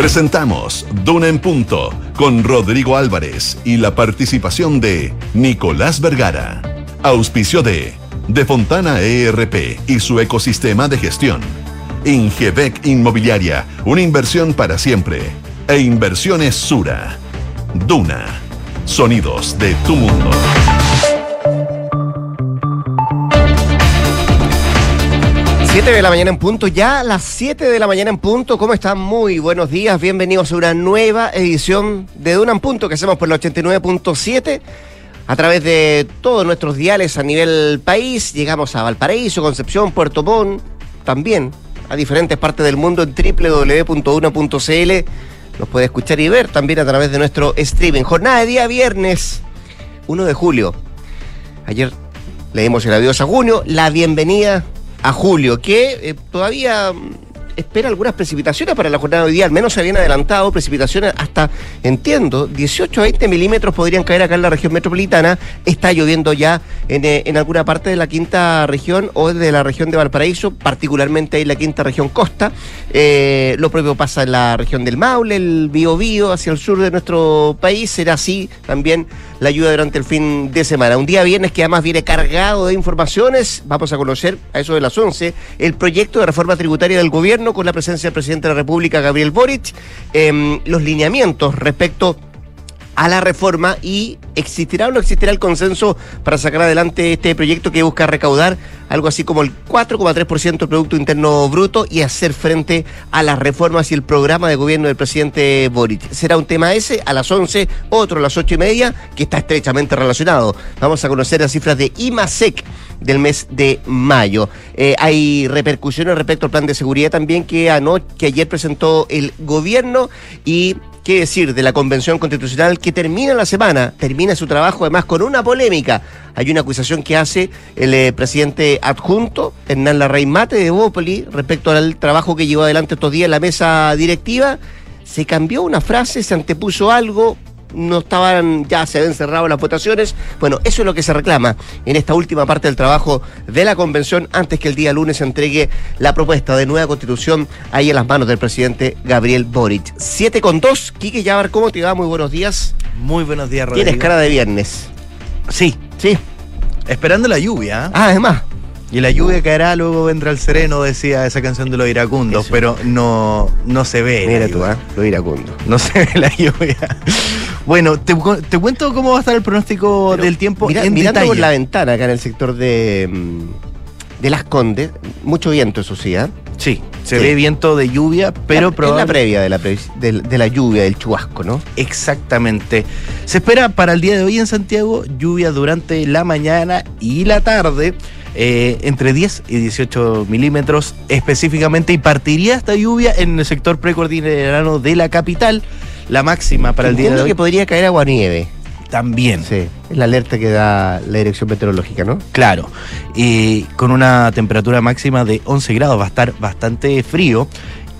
Presentamos Duna en Punto con Rodrigo Álvarez y la participación de Nicolás Vergara. Auspicio de De Fontana ERP y su ecosistema de gestión. Ingebec Inmobiliaria, una inversión para siempre. E Inversiones Sura. Duna. Sonidos de tu mundo. 7 de la mañana en punto, ya las 7 de la mañana en punto. ¿Cómo están? Muy buenos días, bienvenidos a una nueva edición de Duna en Punto que hacemos por la 89.7 a través de todos nuestros diales a nivel país. Llegamos a Valparaíso, Concepción, Puerto Montt, también a diferentes partes del mundo en www.una.cl. Nos puede escuchar y ver también a través de nuestro streaming. Jornada de día viernes, 1 de julio. Ayer leímos el adiós a junio, la bienvenida a julio, que eh, todavía mm, espera algunas precipitaciones para la jornada de hoy día, al menos se habían adelantado precipitaciones hasta, entiendo, 18 a 20 milímetros podrían caer acá en la región metropolitana. Está lloviendo ya en, eh, en alguna parte de la quinta región o de la región de Valparaíso, particularmente en la quinta región costa. Eh, lo propio pasa en la región del Maule, el Biobío, hacia el sur de nuestro país. Será así también la lluvia durante el fin de semana. Un día viernes que además viene cargado de informaciones. Vamos a conocer a eso de las 11 el proyecto de reforma tributaria del gobierno con la presencia del presidente de la República, Gabriel Boric, em, los lineamientos respecto la reforma y existirá o no existirá el consenso para sacar adelante este proyecto que busca recaudar algo así como el 4,3% del Producto Interno Bruto y hacer frente a las reformas y el programa de gobierno del presidente Boric. Será un tema ese a las 11, otro a las 8 y media, que está estrechamente relacionado. Vamos a conocer las cifras de IMASEC del mes de mayo. Eh, hay repercusiones respecto al plan de seguridad también que, que ayer presentó el gobierno y qué decir de la Convención Constitucional que termina la semana, termina su trabajo además con una polémica. Hay una acusación que hace el eh, presidente adjunto, Hernán Larraín Mate de Bópoli, respecto al trabajo que llevó adelante estos días la mesa directiva. Se cambió una frase, se antepuso algo, no estaban, ya se habían cerrado las votaciones. Bueno, eso es lo que se reclama en esta última parte del trabajo de la convención antes que el día lunes se entregue la propuesta de nueva constitución ahí en las manos del presidente Gabriel Boric. 7 con 2, Quique Yabar, ¿cómo te va? Muy buenos días. Muy buenos días, Rodrigo. Tienes cara de viernes. Sí. Sí. Esperando la lluvia. ¿eh? Ah, además. Y la lluvia caerá, luego vendrá el sereno, decía esa canción de los iracundos, Eso. pero no, no se ve. Mira tú. ¿eh? Lo iracundo. No se ve la lluvia. Bueno, te, cu- te cuento cómo va a estar el pronóstico Pero del tiempo mira- en mirando detalle. por la ventana acá en el sector de, mm, de Las Condes, mucho viento, eso sí, ¿eh? Sí, se Sí. ve viento de lluvia, pero es la previa de la, de la lluvia, del chubasco, ¿no? Exactamente. Se espera para el día de hoy en Santiago lluvia durante la mañana y la tarde. Eh, entre 10 y 18 milímetros específicamente y partiría esta lluvia en el sector precordillerano de la capital. La máxima para el día de hoy que podría caer agua nieve. también. Sí, es la alerta que da la dirección meteorológica, ¿no? Claro, y con una temperatura máxima de 11 grados va a estar bastante frío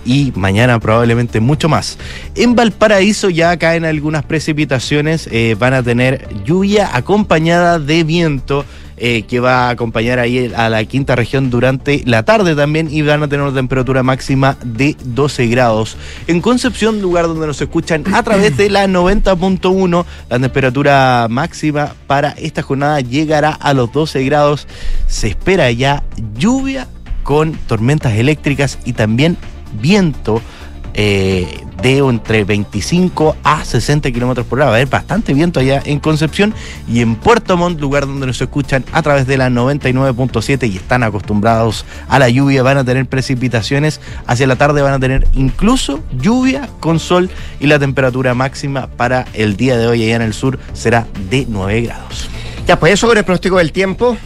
y mañana probablemente mucho más. En Valparaíso ya caen algunas precipitaciones, eh, van a tener lluvia acompañada de viento. Eh, que va a acompañar ahí a la quinta región durante la tarde también y van a tener una temperatura máxima de 12 grados. En Concepción, lugar donde nos escuchan a través de la 90.1, la temperatura máxima para esta jornada llegará a los 12 grados. Se espera ya lluvia con tormentas eléctricas y también viento eh, de entre 25 a 60 kilómetros por hora. Va a haber bastante viento allá en Concepción y en Puerto Montt, lugar donde nos escuchan a través de la 99.7 y están acostumbrados a la lluvia. Van a tener precipitaciones. Hacia la tarde van a tener incluso lluvia con sol y la temperatura máxima para el día de hoy allá en el sur será de 9 grados. Ya, pues eso con el pronóstico del tiempo.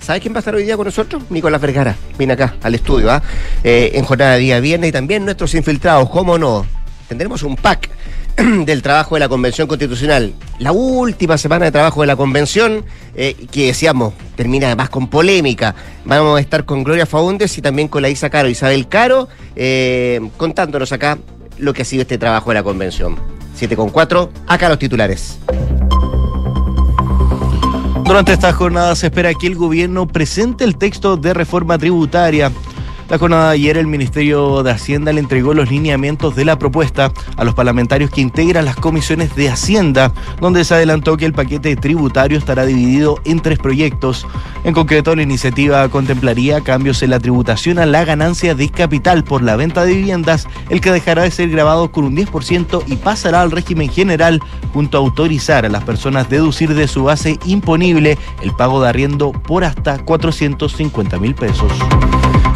¿Sabes quién va a estar hoy día con nosotros? Nicolás Vergara. Viene acá al estudio, ¿ah? Eh, en jornada de día viernes y también nuestros infiltrados, ¿cómo no? Tendremos un pack del trabajo de la Convención Constitucional. La última semana de trabajo de la Convención, eh, que decíamos, termina además con polémica. Vamos a estar con Gloria Faúndes y también con la Isa Caro, Isabel Caro, eh, contándonos acá lo que ha sido este trabajo de la Convención. 7 con 4, acá los titulares. Durante esta jornada se espera que el gobierno presente el texto de reforma tributaria. La jornada de ayer el Ministerio de Hacienda le entregó los lineamientos de la propuesta a los parlamentarios que integran las comisiones de Hacienda, donde se adelantó que el paquete tributario estará dividido en tres proyectos. En concreto, la iniciativa contemplaría cambios en la tributación a la ganancia de capital por la venta de viviendas, el que dejará de ser grabado con un 10% y pasará al régimen general, junto a autorizar a las personas deducir de su base imponible el pago de arriendo por hasta 450 mil pesos.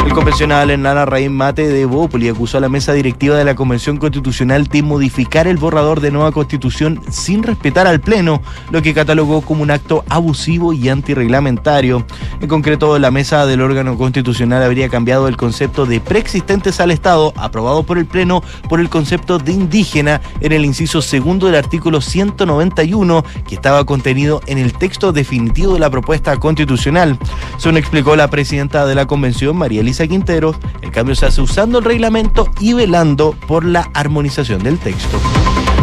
El convencional Hernán Raín Mate de Bópoli acusó a la mesa directiva de la Convención Constitucional de modificar el borrador de nueva constitución sin respetar al Pleno, lo que catalogó como un acto abusivo y antirreglamentario. En concreto, la mesa del órgano constitucional habría cambiado el concepto de preexistentes al Estado, aprobado por el Pleno, por el concepto de indígena en el inciso segundo del artículo 191, que estaba contenido en el texto definitivo de la propuesta constitucional. Según explicó la presidenta de la Convención, María Elisa El cambio se hace usando el reglamento y velando por la armonización del texto.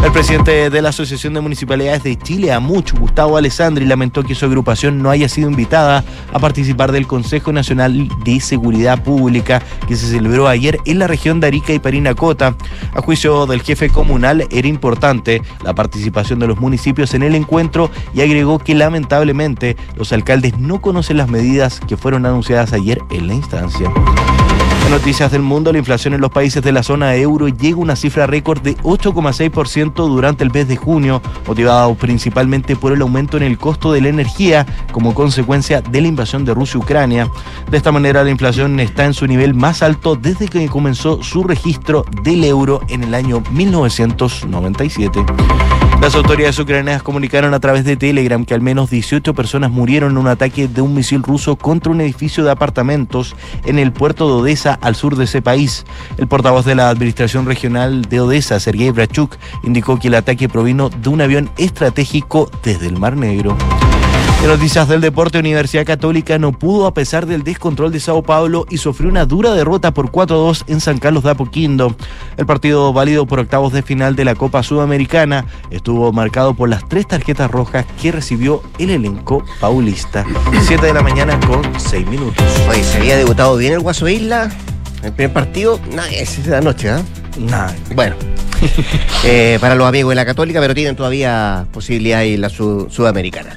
El presidente de la Asociación de Municipalidades de Chile, AMUCH, Gustavo Alessandri, lamentó que su agrupación no haya sido invitada a participar del Consejo Nacional de Seguridad Pública que se celebró ayer en la región de Arica y Parinacota. A juicio del jefe comunal, era importante la participación de los municipios en el encuentro y agregó que lamentablemente los alcaldes no conocen las medidas que fueron anunciadas ayer en la instancia. En noticias del mundo, la inflación en los países de la zona euro llega a una cifra récord de 8,6% durante el mes de junio, motivado principalmente por el aumento en el costo de la energía como consecuencia de la invasión de Rusia Ucrania. De esta manera, la inflación está en su nivel más alto desde que comenzó su registro del euro en el año 1997. Las autoridades ucranianas comunicaron a través de Telegram que al menos 18 personas murieron en un ataque de un misil ruso contra un edificio de apartamentos en el puerto de Odessa, al sur de ese país. El portavoz de la Administración Regional de Odessa, Sergei Brachuk, indicó que el ataque provino de un avión estratégico desde el Mar Negro. En noticias del deporte, Universidad Católica no pudo a pesar del descontrol de Sao Paulo y sufrió una dura derrota por 4-2 en San Carlos de Apoquindo. El partido válido por octavos de final de la Copa Sudamericana estuvo marcado por las tres tarjetas rojas que recibió el elenco paulista. 7 de la mañana con 6 minutos. Oye, se había debutado bien el Guaso Isla. El primer partido, nada, es de la noche, ¿ah? Nada. Bueno, eh, para los amigos de la Católica, pero tienen todavía posibilidad en la su- Sudamericana.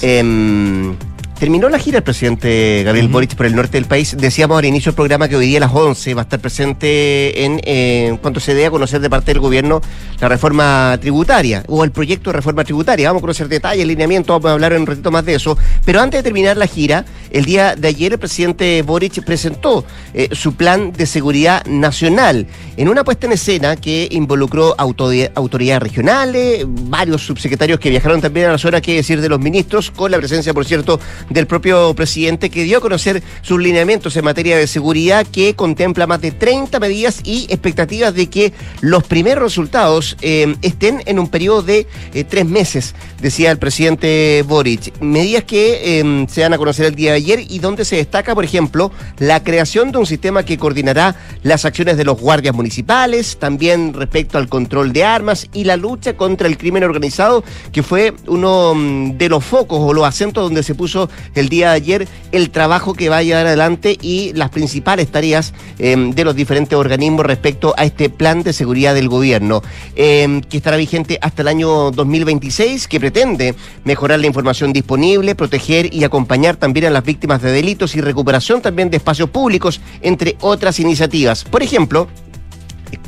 Em, terminó la gira el presidente Gabriel. Boric por el norte del país. Decíamos al inicio del programa que hoy día a las 11 va a estar presente en eh, cuanto se dé a conocer de parte del gobierno la reforma tributaria o el proyecto de reforma tributaria. Vamos a conocer detalles, lineamientos, vamos a hablar en un ratito más de eso. Pero antes de terminar la gira, el día de ayer el presidente Boric presentó eh, su plan de seguridad nacional en una puesta en escena que involucró autoridades regionales, varios subsecretarios que viajaron también a la zona, que decir de los ministros, con la presencia, por cierto, del propio presidente, que dio a conocer sus lineamientos en materia de seguridad, que contempla más de 30 medidas y expectativas de que los primeros resultados eh, estén en un periodo de eh, tres meses, decía el presidente Boric. Medidas que eh, se dan a conocer el día de ayer y donde se destaca, por ejemplo, la creación de un sistema que coordinará las acciones de los guardias municipales, también respecto al control de armas y la lucha contra el crimen organizado, que fue uno mm, de los focos o los acentos donde se puso el día de ayer el trabajo que va a llevar adelante y las principales tareas eh, de los diferentes organismos respecto a este plan de seguridad del gobierno, eh, que estará vigente hasta el año 2026, que pretende mejorar la información disponible, proteger y acompañar también a las víctimas de delitos y recuperación también de espacios públicos, entre otras iniciativas. Por ejemplo,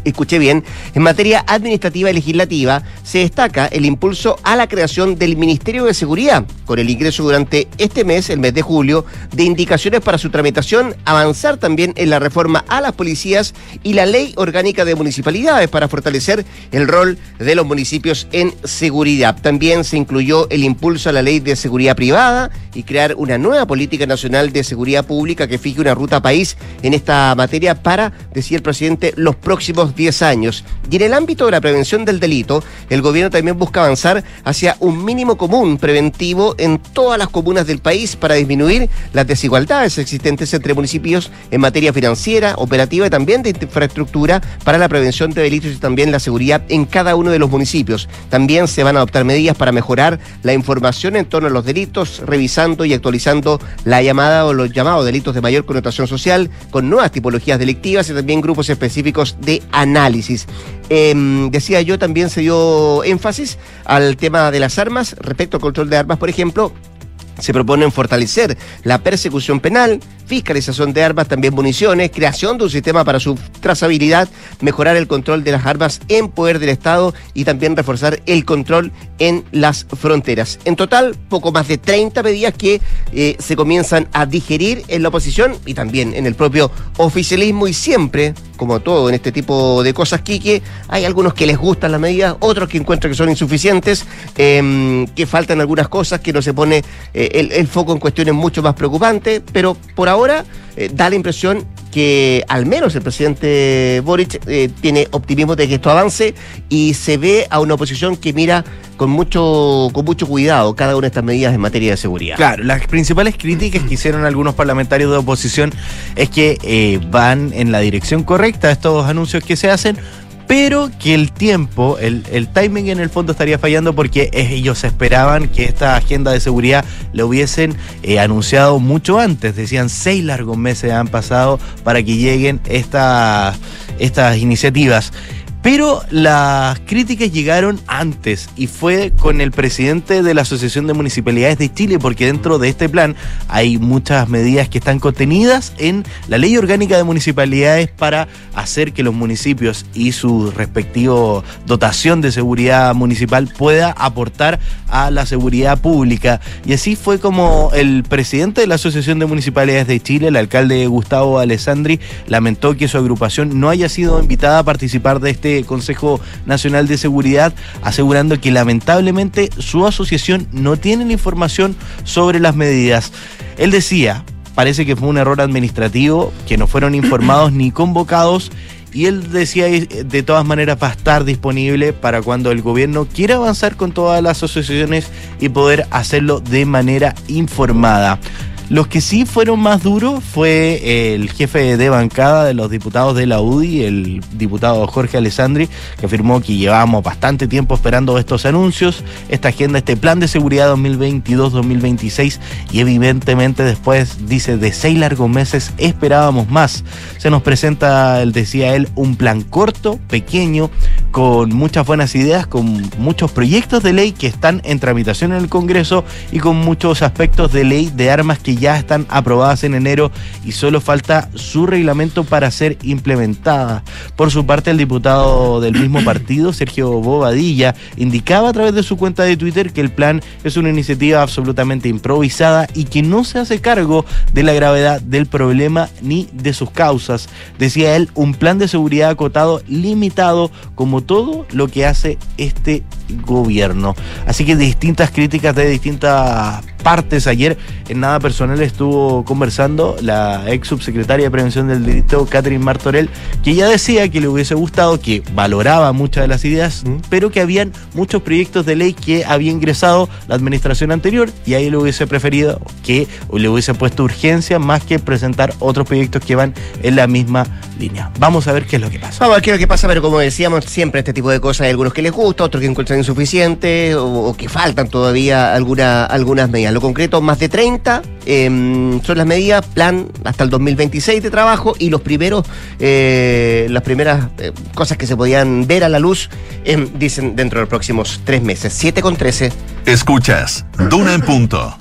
escuché bien, en materia administrativa y legislativa se destaca el impulso a la creación del Ministerio de Seguridad, con el ingreso durante este mes, el mes de julio, de indicaciones para su tramitación, avanzar también en la reforma a las policías y la ley orgánica de municipalidades para fortalecer el rol de los municipios en seguridad. También se incluyó el impulso a la ley de seguridad privada y crear una nueva política nacional de seguridad pública que fije una ruta país en esta materia para, decía el presidente, los próximos próximos 10 años. Y en el ámbito de la prevención del delito, el gobierno también busca avanzar hacia un mínimo común preventivo en todas las comunas del país para disminuir las desigualdades existentes entre municipios en materia financiera, operativa y también de infraestructura para la prevención de delitos y también la seguridad en cada uno de los municipios. También se van a adoptar medidas para mejorar la información en torno a los delitos, revisando y actualizando la llamada o los llamados delitos de mayor connotación social con nuevas tipologías delictivas y también grupos específicos de análisis. Em, decía yo, también se dio énfasis al tema de las armas, respecto al control de armas, por ejemplo, se proponen fortalecer la persecución penal, fiscalización de armas, también municiones, creación de un sistema para su trazabilidad, mejorar el control de las armas en poder del Estado y también reforzar el control en las fronteras. En total, poco más de 30 medidas que eh, se comienzan a digerir en la oposición y también en el propio oficialismo y siempre, como todo en este tipo de cosas, Quique, hay algunos que les gustan las medidas, otros que encuentran que son insuficientes, em, que faltan algunas cosas, que no se pone eh, el, el foco en cuestiones mucho más preocupantes, pero por ahora ahora eh, da la impresión que al menos el presidente Boric eh, tiene optimismo de que esto avance y se ve a una oposición que mira con mucho, con mucho cuidado cada una de estas medidas en materia de seguridad. Claro, las principales críticas que hicieron algunos parlamentarios de oposición es que eh, van en la dirección correcta estos anuncios que se hacen, pero que el tiempo, el, el, timing en el fondo estaría fallando porque ellos esperaban que esta agenda de seguridad lo hubiesen eh, anunciado mucho antes. Decían seis largos meses han pasado para que lleguen esta, estas iniciativas. Pero las críticas llegaron antes y fue con el presidente de la Asociación de Municipalidades de Chile, porque dentro de este plan hay muchas medidas que están contenidas en la Ley Orgánica de Municipalidades para hacer que los municipios y su respectivo dotación de seguridad municipal pueda aportar a la seguridad pública. Y así fue como el presidente de la Asociación de Municipalidades de Chile, el alcalde Gustavo Alessandri, lamentó que su agrupación no haya sido invitada a participar de Consejo Nacional de Seguridad, asegurando que lamentablemente su asociación no tiene la información sobre las medidas. Él decía, parece que fue un error administrativo, que no fueron informados ni convocados. Y él decía, de todas maneras, va a estar disponible para cuando el gobierno quiera avanzar con todas las asociaciones y poder hacerlo de manera informada. Los que sí fueron más duros fue el jefe de bancada de los diputados de la UDI, el diputado Jorge Alessandri, que afirmó que llevábamos bastante tiempo esperando estos anuncios, esta agenda, este plan de seguridad 2022-2026 y evidentemente después, dice, de seis largos meses esperábamos más. Se nos presenta, él decía él, un plan corto, pequeño, con muchas buenas ideas, con muchos proyectos de ley que están en tramitación en el Congreso y con muchos aspectos de ley de armas que ya están aprobadas en enero y solo falta su reglamento para ser implementada. Por su parte, el diputado del mismo partido, Sergio Bobadilla, indicaba a través de su cuenta de Twitter que el plan es una iniciativa absolutamente improvisada y que no se hace cargo de la gravedad del problema ni de sus causas. Decía él, un plan de seguridad acotado, limitado, como todo lo que hace este gobierno. Así que distintas críticas de distintas partes. Ayer en nada personal estuvo conversando la ex subsecretaria de Prevención del Delito, Catherine Martorell, que ya decía que le hubiese gustado, que valoraba muchas de las ideas, ¿Mm? pero que habían muchos proyectos de ley que había ingresado la administración anterior y ahí le hubiese preferido que le hubiese puesto urgencia más que presentar otros proyectos que van en la misma línea. Vamos a ver qué es lo que pasa. Vamos a ver qué es lo que pasa, pero como decíamos, siempre este tipo de cosas hay algunos que les gusta, otros que encuentran insuficientes o, o que faltan todavía alguna, algunas medidas lo concreto, más de 30 eh, son las medidas, plan hasta el 2026 de trabajo y los primeros, eh, las primeras eh, cosas que se podían ver a la luz, dicen dentro de los próximos tres meses. 7 con 13. Escuchas, Duna en punto.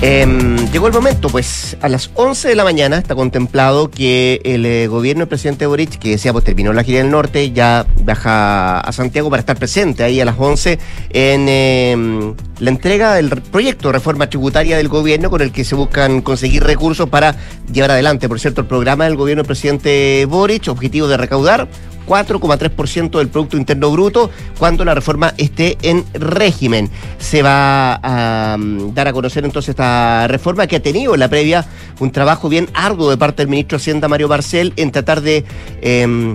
Eh, llegó el momento, pues a las 11 de la mañana está contemplado que el eh, gobierno del presidente Boric, que decía, pues terminó la gira del norte, ya viaja a Santiago para estar presente ahí a las 11 en eh, la entrega del proyecto de reforma tributaria del gobierno con el que se buscan conseguir recursos para llevar adelante, por cierto, el programa del gobierno del presidente Boric, objetivo de recaudar 4,3% del Producto Interno Bruto cuando la reforma esté en régimen. Se va a um, dar a conocer entonces esta reforma que ha tenido en la previa un trabajo bien arduo de parte del ministro de Hacienda Mario Barcel en tratar de... Eh,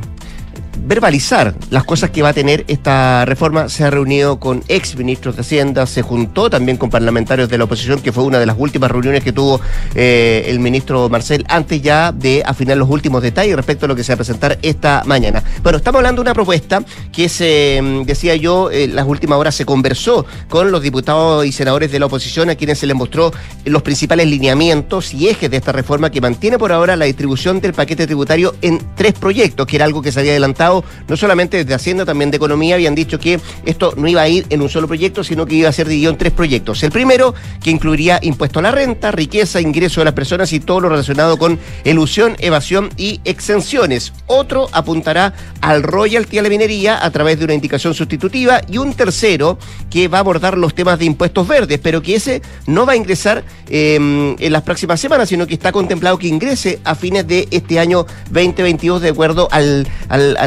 verbalizar las cosas que va a tener esta reforma. Se ha reunido con ex ministros de Hacienda, se juntó también con parlamentarios de la oposición, que fue una de las últimas reuniones que tuvo eh, el ministro Marcel antes ya de afinar los últimos detalles respecto a lo que se va a presentar esta mañana. Bueno, estamos hablando de una propuesta que se, mm, decía yo, en las últimas horas se conversó con los diputados y senadores de la oposición a quienes se les mostró los principales lineamientos y ejes de esta reforma que mantiene por ahora la distribución del paquete tributario en tres proyectos, que era algo que se había adelantado no solamente desde Hacienda, también de Economía, habían dicho que esto no iba a ir en un solo proyecto, sino que iba a ser dividido en tres proyectos. El primero, que incluiría impuesto a la renta, riqueza, ingreso de las personas y todo lo relacionado con elusión, evasión y exenciones. Otro apuntará al royalty a la minería a través de una indicación sustitutiva y un tercero que va a abordar los temas de impuestos verdes, pero que ese no va a ingresar em, en las próximas semanas, sino que está contemplado que ingrese a fines de este año 2022 de acuerdo al, al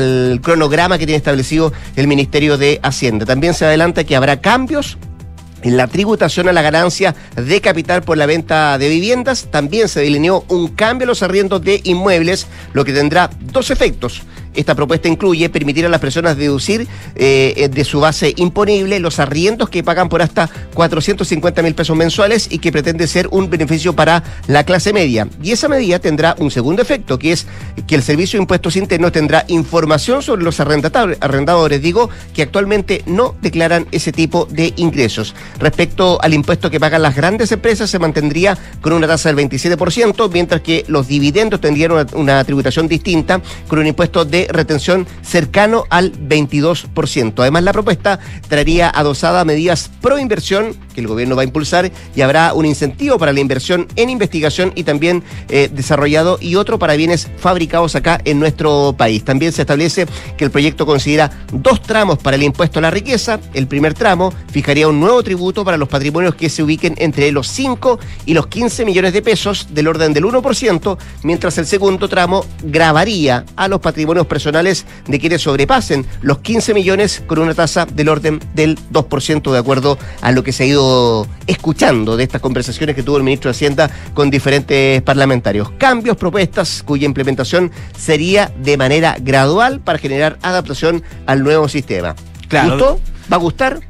cronograma que tiene establecido el Ministerio de Hacienda. También se adelanta que habrá cambios en la tributación a la ganancia de capital por la venta de viviendas también se delineó un cambio en los arriendos de inmuebles, lo que tendrá dos efectos. Esta propuesta incluye permitir a las personas deducir eh, de su base imponible los arriendos que pagan por hasta 450 mil pesos mensuales y que pretende ser un beneficio para la clase media. Y esa medida tendrá un segundo efecto, que es que el Servicio de Impuestos Internos tendrá información sobre los arrendadores, digo, que actualmente no declaran ese tipo de ingresos. Respecto al impuesto que pagan las grandes empresas, se mantendría con una tasa del 27%, mientras que los dividendos tendrían una, una tributación distinta, con un impuesto de retención cercano al 22%. Además, la propuesta traería adosada medidas pro inversión que el gobierno va a impulsar y habrá un incentivo para la inversión en investigación y también eh, desarrollado y otro para bienes fabricados acá en nuestro país. También se establece que el proyecto considera dos tramos para el impuesto a la riqueza. El primer tramo fijaría un nuevo tributo para los patrimonios que se ubiquen entre los 5 y los 15 millones de pesos del orden del 1%, mientras el segundo tramo grabaría a los patrimonios personales de quienes sobrepasen los 15 millones con una tasa del orden del 2% de acuerdo a lo que se ha ido escuchando de estas conversaciones que tuvo el ministro de Hacienda con diferentes parlamentarios. Cambios, propuestas cuya implementación sería de manera gradual para generar adaptación al nuevo sistema. Claro. ¿Va a gustar?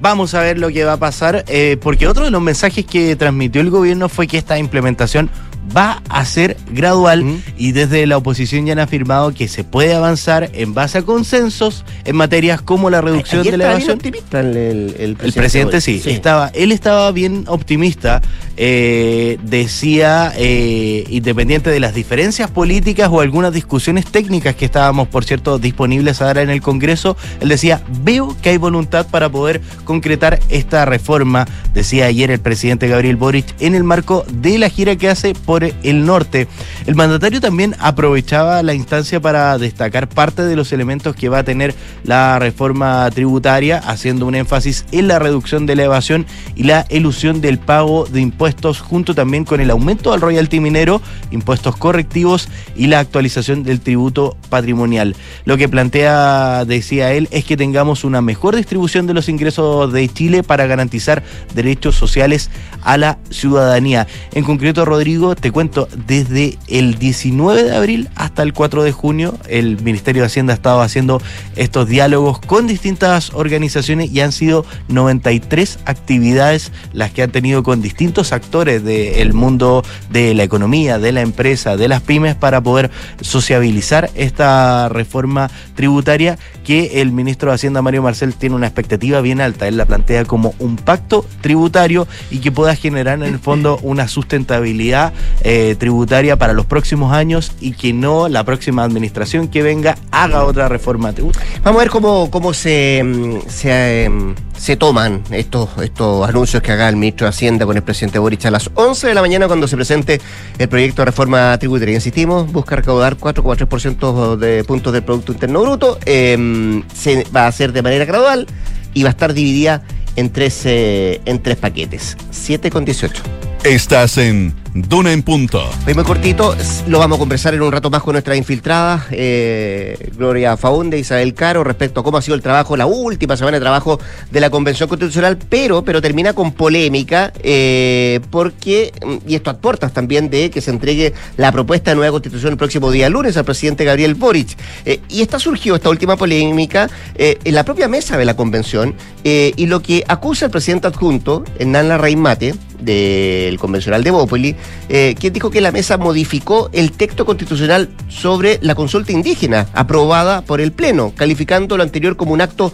Vamos a ver lo que va a pasar, eh, porque otro de los mensajes que transmitió el gobierno fue que esta implementación va a ser gradual y desde la oposición ya han afirmado que se puede avanzar en base a consensos en materias como la reducción de la evasión. optimista el, el, presidente, el presidente sí, estaba, él estaba bien optimista, eh, decía, eh, independiente de las diferencias políticas o algunas discusiones técnicas que estábamos, por cierto, disponibles ahora en el Congreso, él decía, veo que hay voluntad para poder concretar esta reforma, decía ayer el presidente Gabriel Boric, en el marco de la gira que hace por el norte. El mandatario también aprovechaba la instancia para destacar parte de los elementos que va a tener la reforma tributaria, haciendo un énfasis en la reducción de la evasión y la ilusión del pago de impuestos, junto también con el aumento del royalty minero, impuestos correctivos y la actualización del tributo patrimonial. Lo que plantea, decía él, es que tengamos una mejor distribución de los ingresos de Chile para garantizar derechos sociales a la ciudadanía. En concreto, Rodrigo, te cuento, desde el 19 de abril hasta el 4 de junio, el Ministerio de Hacienda ha estado haciendo estos diálogos con distintas organizaciones y han sido 93 actividades las que han tenido con distintos actores del mundo de la economía, de la empresa, de las pymes para poder sociabilizar esta reforma tributaria que el ministro de Hacienda, Mario Marcel, tiene una expectativa bien alta. Él la plantea como un pacto tributario y que pueda generar en el fondo una sustentabilidad eh, tributaria para los próximos años y que no la próxima administración que venga haga otra reforma tributaria. Vamos a ver cómo, cómo se, mm, se, mm, se toman estos, estos anuncios que haga el ministro de Hacienda con el presidente Boric a las 11 de la mañana cuando se presente el proyecto de reforma tributaria. Insistimos, busca recaudar 4,3% de puntos del Producto Interno Bruto. Em, se va a hacer de manera gradual y va a estar dividida en tres, eh, en tres paquetes. 7 con 18. Estás en Duna en Punto. Hoy muy cortito, lo vamos a conversar en un rato más con nuestra infiltrada, eh, Gloria Faunde, Isabel Caro, respecto a cómo ha sido el trabajo, la última semana de trabajo de la Convención Constitucional, pero, pero termina con polémica, eh, porque, y esto aporta también de que se entregue la propuesta de nueva constitución el próximo día lunes al presidente Gabriel Boric. Eh, y esta surgió, esta última polémica, eh, en la propia mesa de la Convención, y lo que acusa el presidente adjunto, Hernán Larraín Mate, del convencional de Bópoli, eh, quien dijo que la mesa modificó el texto constitucional sobre la consulta indígena aprobada por el Pleno, calificando lo anterior como un acto,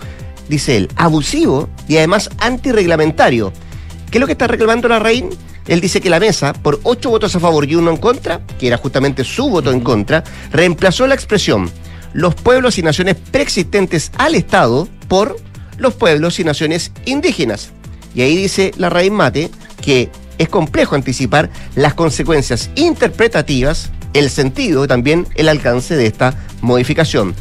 dice él, abusivo y además antirreglamentario. ¿Qué es lo que está reclamando la Rein? Él dice que la mesa, por ocho votos a favor y uno en contra, que era justamente su voto en contra, reemplazó la expresión los pueblos y naciones preexistentes al Estado por los pueblos y naciones indígenas. Y ahí dice la Rein Mate que es complejo anticipar las consecuencias interpretativas, el sentido y también el alcance de esta modificación.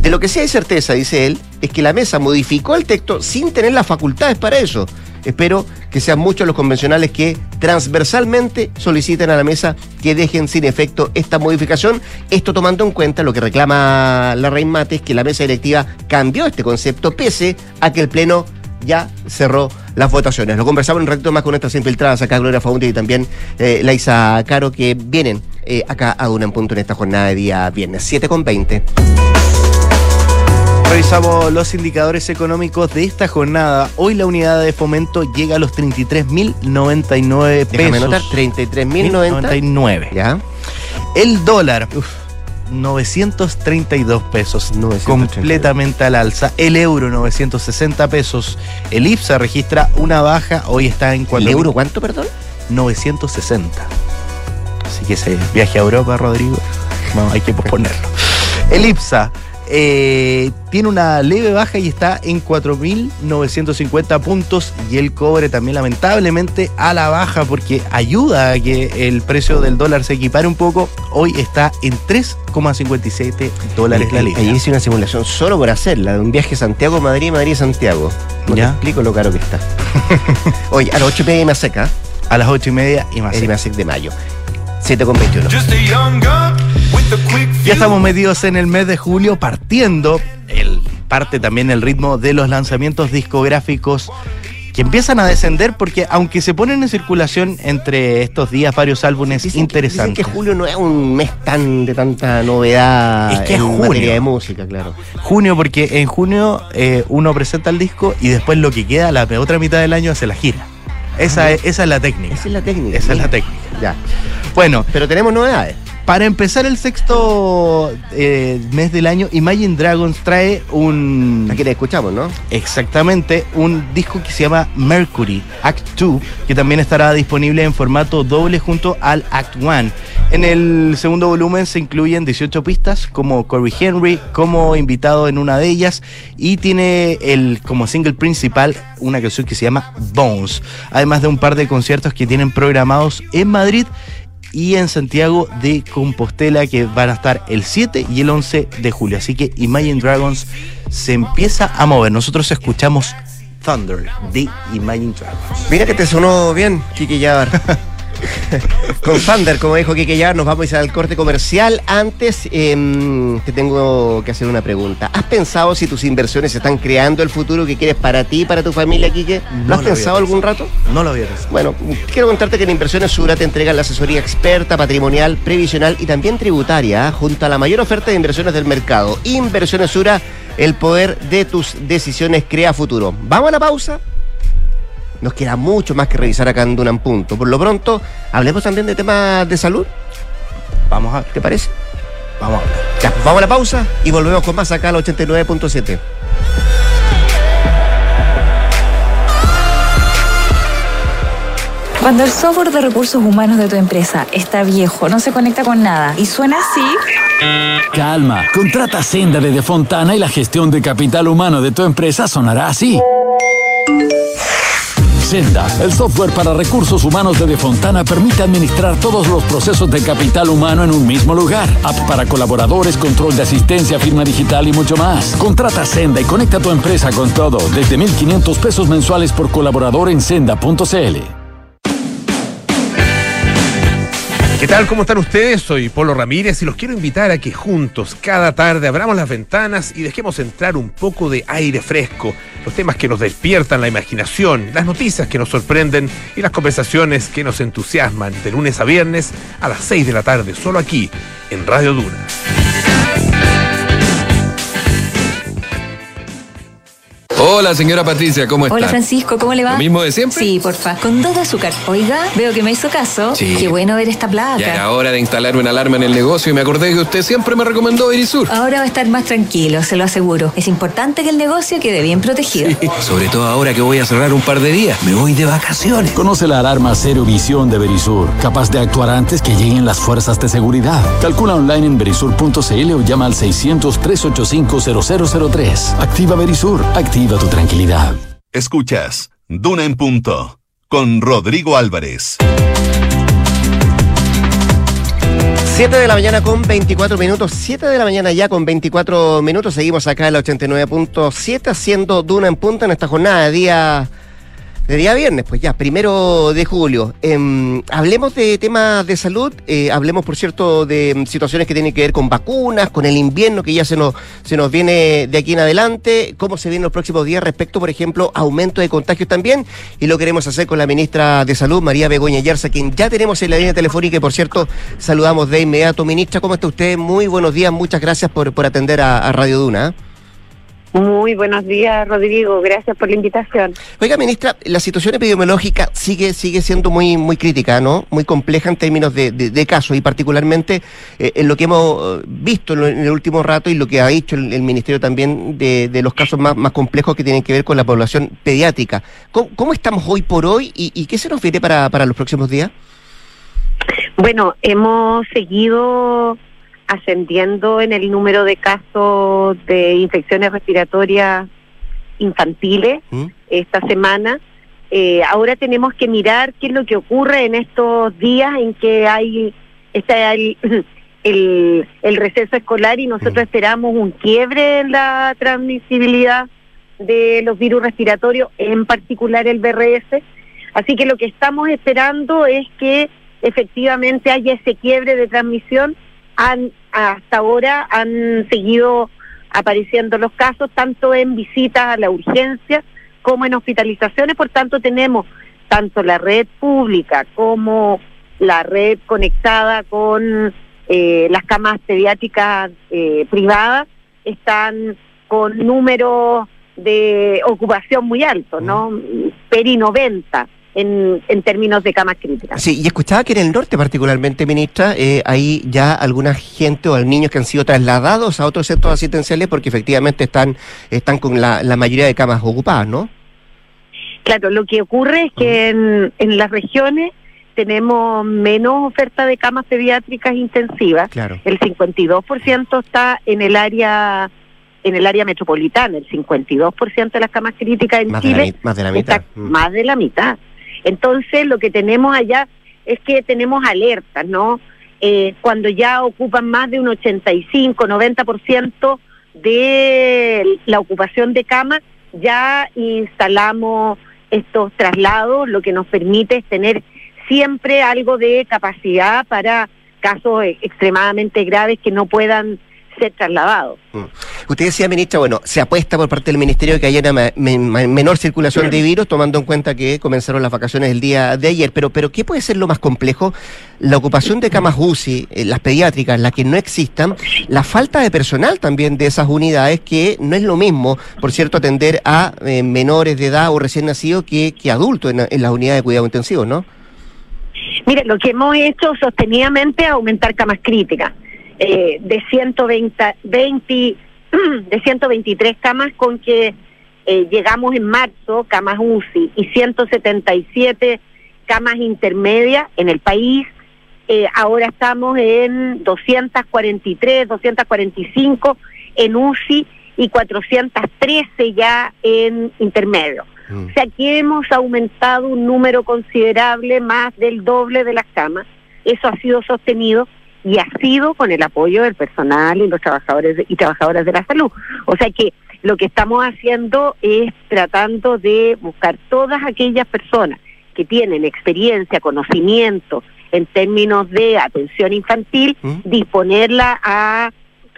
De lo que sí hay certeza, dice él, es que la mesa modificó el texto sin tener las facultades para eso. Espero que sean muchos los convencionales que transversalmente soliciten a la mesa que dejen sin efecto esta modificación. Esto tomando en cuenta lo que reclama la Rein Mate, es que la mesa directiva cambió este concepto pese a que el Pleno ya cerró las votaciones. Lo conversamos un ratito más con nuestras infiltradas acá, Gloria Faundi y también eh, Laisa Caro, que vienen eh, acá a Duna en Punto en esta jornada de día viernes, 7 con 20. Revisamos los indicadores económicos de esta jornada. Hoy la unidad de fomento llega a los 33.099 pesos. Déjame notar, 33.090. 99. ¿Ya? El dólar, uf, 932 pesos, 932. completamente al alza. El euro, 960 pesos. El IPSA registra una baja, hoy está en ¿El 4.000. euro cuánto, perdón? 960. Así que ese viaje a Europa, Rodrigo, no, hay que posponerlo. El IPSA eh, tiene una leve baja y está en 4.950 puntos y el cobre también lamentablemente a la baja porque ayuda a que el precio del dólar se equipare un poco. Hoy está en 3,57 dólares la Ayer libra. hice una simulación solo por hacerla, de un viaje Santiago-Madrid, Madrid-Santiago. No Ya. te explico lo caro que está. Oye, a las 8 y media más seca, A las 8 y media y más. el IMASEC de mayo. 7 con 21. Ya estamos metidos en el mes de julio, partiendo el parte también el ritmo de los lanzamientos discográficos que empiezan a descender porque aunque se ponen en circulación entre estos días varios álbumes Dicen que- dicen interesantes. que julio no es un mes tan de tanta novedad Es que es junio. materia de música, claro. Junio, porque en junio eh, uno presenta el disco y después lo que queda, la otra mitad del año, hace la gira. Esa, es, esa es la técnica. Esa es la técnica. Esa es la técnica. Ya. Bueno, Pero tenemos novedades. Para empezar el sexto eh, mes del año, Imagine Dragons trae un... Aquí la escuchamos, ¿no? Exactamente, un disco que se llama Mercury Act 2, que también estará disponible en formato doble junto al Act 1. En el segundo volumen se incluyen 18 pistas, como Corey Henry, como invitado en una de ellas, y tiene el como single principal una canción que se llama Bones, además de un par de conciertos que tienen programados en Madrid y en Santiago de Compostela que van a estar el 7 y el 11 de julio. Así que Imagine Dragons se empieza a mover. Nosotros escuchamos Thunder de Imagine Dragons. Mira que te sonó bien, Yavar. Con Thunder, como dijo Kike Yavar, nos vamos a ir al corte comercial. Antes, em, te tengo que hacer una pregunta. ¿Has pensado si tus inversiones están creando el futuro que quieres para ti y para tu familia, Kike? ¿Lo No has lo pensado algún rato? No lo había pensado. Bueno, quiero contarte que en Inversiones Sura te entregan la asesoría experta, patrimonial, previsional y también tributaria, ¿ah? junto a la mayor oferta de inversiones del mercado. Inversiones Sura, el poder de tus decisiones crea futuro. Vamos a la pausa. Nos queda mucho más que revisar acá en Dunan Punto. Por lo pronto, hablemos también de temas de salud, Vamos a, ¿te parece? vamos a hablar. Ya, pues vamos a la pausa y volvemos con más acá al 89.7. Cuando el software de recursos humanos de tu empresa está viejo, no se conecta con nada y suena así, Calma, contrata Senda de Defontana y la gestión de capital humano de tu empresa sonará así. Senda, el software para recursos humanos de Defontana permite administrar todos los procesos de capital humano en un mismo lugar. App para colaboradores, control de asistencia, firma digital y mucho más. Contrata Senda y conecta tu empresa con todo desde 1.500 pesos mensuales por colaborador en senda.cl. ¿Qué tal? ¿Cómo están ustedes? Soy Polo Ramírez y los quiero invitar a que juntos, cada tarde, abramos las ventanas y dejemos entrar un poco de aire fresco, los temas que nos despiertan la imaginación, las noticias que nos sorprenden y las conversaciones que nos entusiasman de lunes a viernes a las 6 de la tarde, solo aquí, en Radio Duna. Hola, señora Patricia, ¿cómo está? Hola Francisco, ¿cómo le va? ¿Lo mismo de siempre? Sí, porfa. Con dos de azúcar. Oiga, veo que me hizo caso. Sí. Qué bueno ver esta placa. Ya era hora de instalar una alarma en el negocio y me acordé que usted siempre me recomendó Verisur. Ahora va a estar más tranquilo, se lo aseguro. Es importante que el negocio quede bien protegido. Sobre todo ahora que voy a cerrar un par de días. Me voy de vacaciones. Conoce la alarma Cero Visión de Verisur, capaz de actuar antes que lleguen las fuerzas de seguridad. Calcula online en verisur.cl o llama al 600-385-0003. Activa Verisur, activa tu tranquilidad. Escuchas Duna en Punto con Rodrigo Álvarez. 7 de la mañana con 24 minutos, 7 de la mañana ya con 24 minutos, seguimos acá en la 89.7 haciendo Duna en Punto en esta jornada de día, de día viernes, pues ya, primero de julio. Em, hablemos de temas de salud, eh, hablemos por cierto de em, situaciones que tienen que ver con vacunas, con el invierno que ya se nos, se nos viene de aquí en adelante, cómo se vienen los próximos días respecto, por ejemplo, aumento de contagios también, y lo queremos hacer con la ministra de Salud, María Begoña Yarza, quien ya tenemos en la línea telefónica y por cierto saludamos de inmediato. Ministra, ¿cómo está usted? Muy buenos días, muchas gracias por, por atender a, a Radio Duna. ¿eh? Muy buenos días, Rodrigo. Gracias por la invitación. Oiga, ministra, la situación epidemiológica sigue sigue siendo muy muy crítica, ¿no? Muy compleja en términos de, de, de casos y particularmente eh, en lo que hemos eh, visto en, lo- en el último rato y lo que ha dicho el, el ministerio también de, de los casos más, más complejos que tienen que ver con la población pediátrica. ¿Cómo, cómo estamos hoy por hoy y, y qué se nos viene para, para los próximos días? Bueno, hemos seguido ascendiendo en el número de casos de infecciones respiratorias infantiles ¿Mm? esta semana. Eh, ahora tenemos que mirar qué es lo que ocurre en estos días en que hay está el, el, el receso escolar y nosotros Mm. esperamos un quiebre en la transmisibilidad de los virus respiratorios, en particular el BRS. Así que lo que estamos esperando es que efectivamente haya ese quiebre de transmisión. Hasta ahora han seguido apareciendo los casos, tanto en visitas a la urgencia como en hospitalizaciones. Por tanto, tenemos tanto la red pública como la red conectada con eh, las camas pediátricas eh, privadas, están con números de ocupación muy altos, ¿no? Peri 90 en, en términos de camas críticas. Sí, y escuchaba que en el norte particularmente, ministra, eh, hay ya alguna gente o niños que han sido trasladados a otros centros asistenciales porque efectivamente están, están con la, la mayoría de camas ocupadas, ¿no? Claro, lo que ocurre es que en, en las regiones tenemos menos oferta de camas pediátricas intensivas. Claro. El 52% está en el área en el área metropolitana, el 52% de las camas críticas en Más de, la, Chile mi- más de la está mitad. Mm. más de la mitad. Entonces, lo que tenemos allá es que tenemos alertas, ¿no? Eh, cuando ya ocupan más de un 85, 90% de la ocupación de camas, ya instalamos estos traslados, lo que nos permite es tener siempre algo de capacidad para casos extremadamente graves que no puedan ser trasladados. Usted decía, ministra, bueno, se apuesta por parte del ministerio que haya una ma- me- ma- menor circulación de virus, tomando en cuenta que comenzaron las vacaciones el día de ayer. Pero, pero ¿qué puede ser lo más complejo? La ocupación de camas UCI, eh, las pediátricas, las que no existan, la falta de personal también de esas unidades, que no es lo mismo, por cierto, atender a eh, menores de edad o recién nacidos que, que adultos en, en las unidades de cuidado intensivo, ¿no? Mire, lo que hemos hecho sostenidamente es aumentar camas críticas. Eh, de 120, 20, de 123 camas con que eh, llegamos en marzo, camas UCI, y 177 camas intermedias en el país. Eh, ahora estamos en 243, 245 en UCI y 413 ya en intermedio. Mm. O sea que hemos aumentado un número considerable, más del doble de las camas. Eso ha sido sostenido y ha sido con el apoyo del personal y los trabajadores y trabajadoras de la salud. O sea que lo que estamos haciendo es tratando de buscar todas aquellas personas que tienen experiencia, conocimiento en términos de atención infantil, ¿Mm? disponerla a,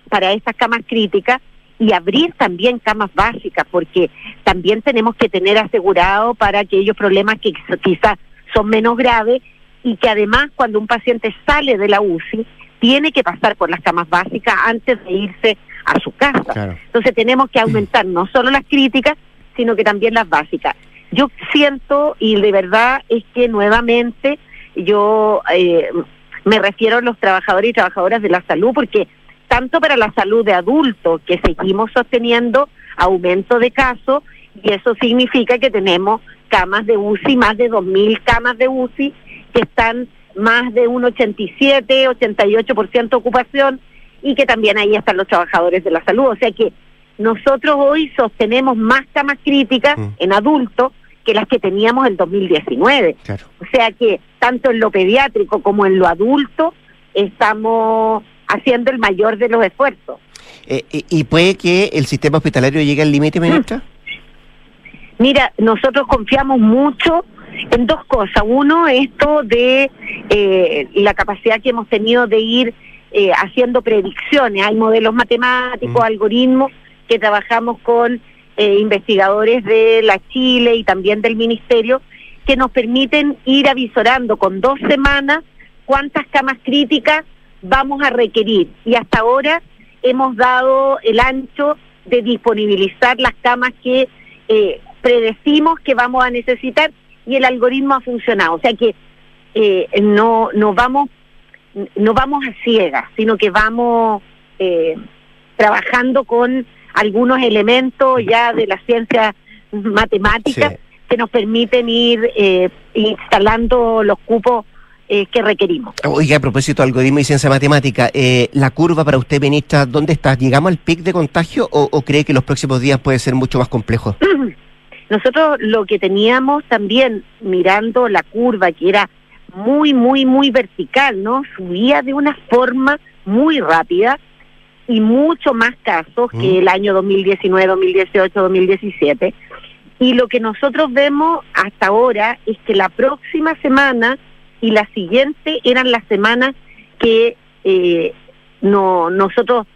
para estas camas críticas y abrir también camas básicas, porque también tenemos que tener asegurado para aquellos problemas que quizás son menos graves y que además cuando un paciente sale de la UCI tiene que pasar por las camas básicas antes de irse a su casa. Claro. Entonces tenemos que aumentar no solo las críticas, sino que también las básicas. Yo siento, y de verdad es que nuevamente yo eh, me refiero a los trabajadores y trabajadoras de la salud, porque tanto para la salud de adultos, que seguimos sosteniendo aumento de casos, y eso significa que tenemos camas de UCI, más de 2.000 camas de UCI, que están más de un 87, 88% ocupación, y que también ahí están los trabajadores de la salud. O sea que nosotros hoy sostenemos más camas críticas Mm. en adultos que las que teníamos en 2019. Claro. O sea que tanto en lo pediátrico como en lo adulto estamos haciendo el mayor de los esfuerzos. Eh, y, y puede que el sistema hospitalario llegue al límite, ministra? Mira, nosotros confiamos mucho en dos cosas. Uno, esto de eh, la capacidad que hemos tenido de ir eh, haciendo predicciones. Hay modelos matemáticos, Mm. algoritmos que trabajamos con eh, investigadores de la Chile y también del Ministerio que nos permiten ir avisorando con dos semanas cuántas camas críticas vamos a requerir. Y hasta ahora hemos dado el ancho de disponibilizar las camas que eh, predecimos que vamos a necesitar y el algoritmo ha funcionado. O sea que eh, no, no vamos no vamos a ciegas, sino que vamos eh, trabajando con algunos elementos ya de la ciencia matemática Sí. que nos permiten ir eh, instalando los cupos eh, que requerimos. Oiga, a propósito de algoritmo y ciencia matemática, eh, la curva para usted, ministra, ¿dónde está? ¿Llegamos al pic de contagio o, o cree que los próximos días puede ser mucho más complejo? Nosotros lo que teníamos también mirando la curva, que era muy, muy, muy vertical, ¿no? Subía de una forma muy rápida y mucho más casos Mm. que el año 2019, 2018, 2017. Y lo que nosotros vemos hasta ahora es que la próxima semana y la siguiente eran las semanas que eh, no, nosotros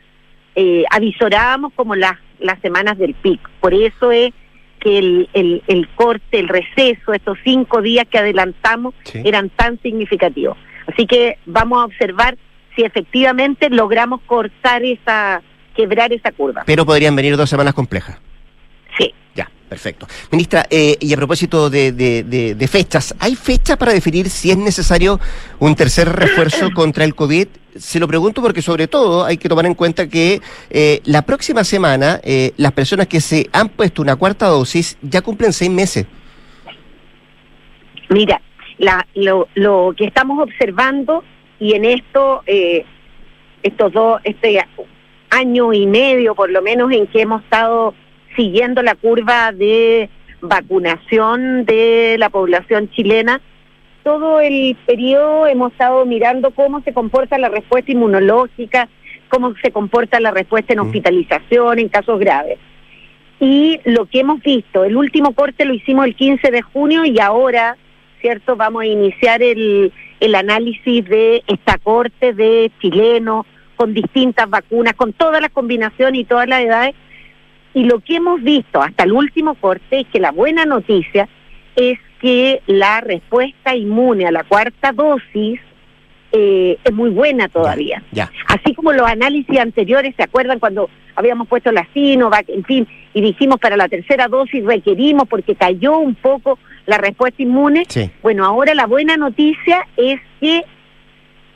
eh, avisorábamos como las, las semanas del pic. Por eso es que el, el, el corte, el receso, estos cinco días que adelantamos Sí. eran tan significativos. Así que vamos a observar si efectivamente logramos cortar esa, quebrar esa curva. Pero podrían venir dos semanas complejas. Sí. Ya, perfecto. Ministra, eh, y a propósito de, de- de- de fechas, ¿hay fecha para definir si es necesario un tercer refuerzo contra el COVID? Se lo pregunto porque sobre todo hay que tomar en cuenta que eh, la próxima semana eh, las personas que se han puesto una cuarta dosis ya cumplen seis meses. Mira, la, lo, lo que estamos observando y en esto, eh, estos dos, este año y medio por lo menos en que hemos estado siguiendo la curva de vacunación de la población chilena, todo el periodo hemos estado mirando cómo se comporta la respuesta inmunológica, cómo se comporta la respuesta en Mm. hospitalización en casos graves. Y lo que hemos visto, el último corte lo hicimos el 15 de junio y ahora, ¿cierto? Vamos a iniciar el, el análisis de esta corte de chilenos con distintas vacunas, con todas las combinaciones y todas las edades. Y lo que hemos visto hasta el último corte es que la buena noticia es que la respuesta inmune a la cuarta dosis eh, es muy buena todavía. Ya. Así como los análisis anteriores, ¿se acuerdan cuando habíamos puesto la Sinovac, en fin, y dijimos para la tercera dosis requerimos porque cayó un poco la respuesta inmune? Sí. Bueno, ahora la buena noticia es que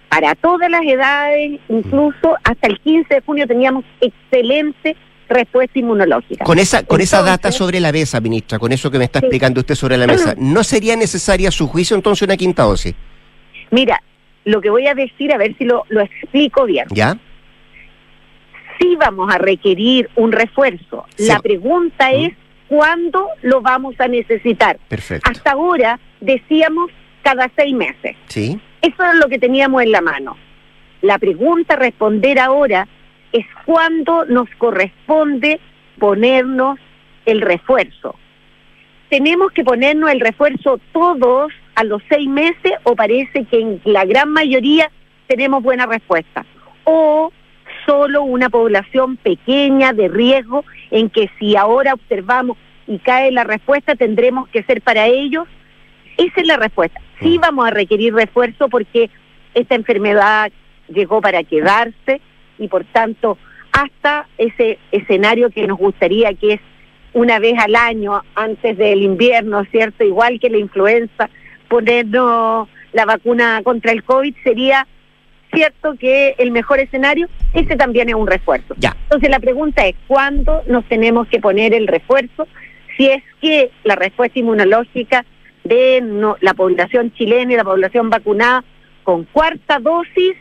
para todas las edades, incluso hasta el 15 de junio teníamos excelente respuesta inmunológica. Con esa, con esa data sobre la mesa, ministra, con eso que me está Sí. explicando usted sobre la mesa, ¿no sería necesaria su juicio entonces una quinta dosis? Mira, lo que voy a decir, a ver si lo, lo explico bien. ¿Ya? sí vamos a requerir un refuerzo. Sí. La pregunta Mm. es cuándo lo vamos a necesitar. Perfecto. Hasta ahora decíamos cada seis meses. Sí. Eso es lo que teníamos en la mano. La pregunta a responder ahora es cuándo nos corresponde ponernos el refuerzo. Tenemos que ponernos el refuerzo todos a los seis meses o parece que en la gran mayoría tenemos buena respuesta. O solo una población pequeña de riesgo en que si ahora observamos y cae la respuesta tendremos que ser para ellos. Esa es la respuesta. Sí vamos a requerir refuerzo porque esta enfermedad llegó para quedarse y por tanto hasta ese escenario que nos gustaría que es una vez al año antes del invierno, ¿cierto? Igual que la influenza, ponernos la vacuna contra el COVID sería cierto que el mejor escenario, ese también es un refuerzo. Ya. Entonces la pregunta es, ¿cuándo nos tenemos que poner el refuerzo? Si es que la respuesta inmunológica de no- la población chilena y la población vacunada con cuarta dosis,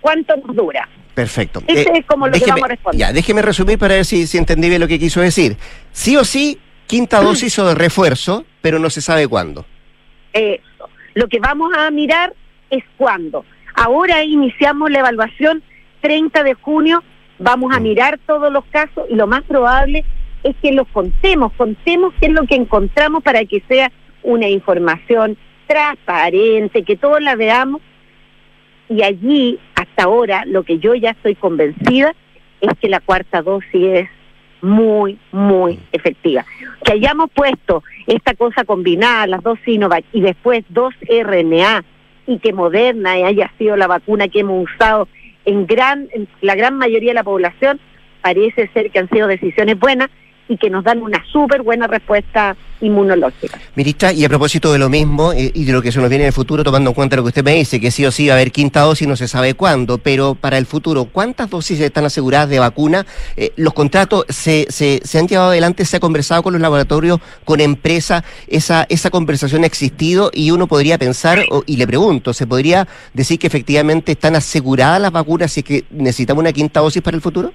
¿cuánto nos dura? Perfecto. Ese es como lo que déjeme- vamos a responder. Ya, déjeme resumir para ver si, si entendí bien lo que quiso decir. Sí o sí, quinta dosis o de refuerzo, pero no se sabe cuándo. Eso. Lo que vamos a mirar es cuándo. Ahora iniciamos la evaluación 30 de junio, vamos a mirar todos los casos y lo más probable es que los contemos, contemos qué es lo que encontramos para que sea una información transparente, que todos la veamos y allí hasta ahora lo que yo ya estoy convencida es que la cuarta dosis es muy, muy efectiva. Que hayamos puesto esta cosa combinada, las dos Sinovac y después dos RNA y que Moderna haya sido la vacuna que hemos usado en gran en la gran mayoría de la población, parece ser que han sido decisiones buenas y que nos dan una súper buena respuesta inmunológica. Ministra, y a propósito de lo mismo eh, y de lo que se nos viene en el futuro, tomando en cuenta lo que usted me dice, que sí o sí va a haber quinta dosis, no se sabe cuándo, pero para el futuro, ¿cuántas dosis están aseguradas de vacuna? Eh, ¿Los contratos se, se, se han llevado adelante? ¿Se ha conversado con los laboratorios, con empresas? ¿Esa, esa conversación ha existido? Y uno podría pensar, y le pregunto, ¿se podría decir que efectivamente están aseguradas las vacunas es que necesitamos una quinta dosis para el futuro?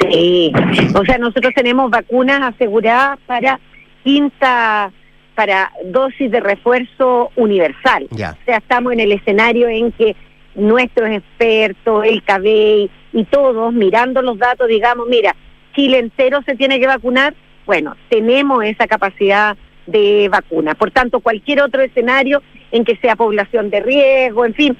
Sí, o sea, nosotros tenemos vacunas aseguradas para quinta, para dosis de refuerzo universal. Ya. O sea, estamos en el escenario en que nuestros expertos, el CABEI y todos mirando los datos, digamos, mira, Chile entero se tiene que vacunar, bueno, tenemos esa capacidad de vacuna. Por tanto, cualquier otro escenario en que sea población de riesgo, en fin,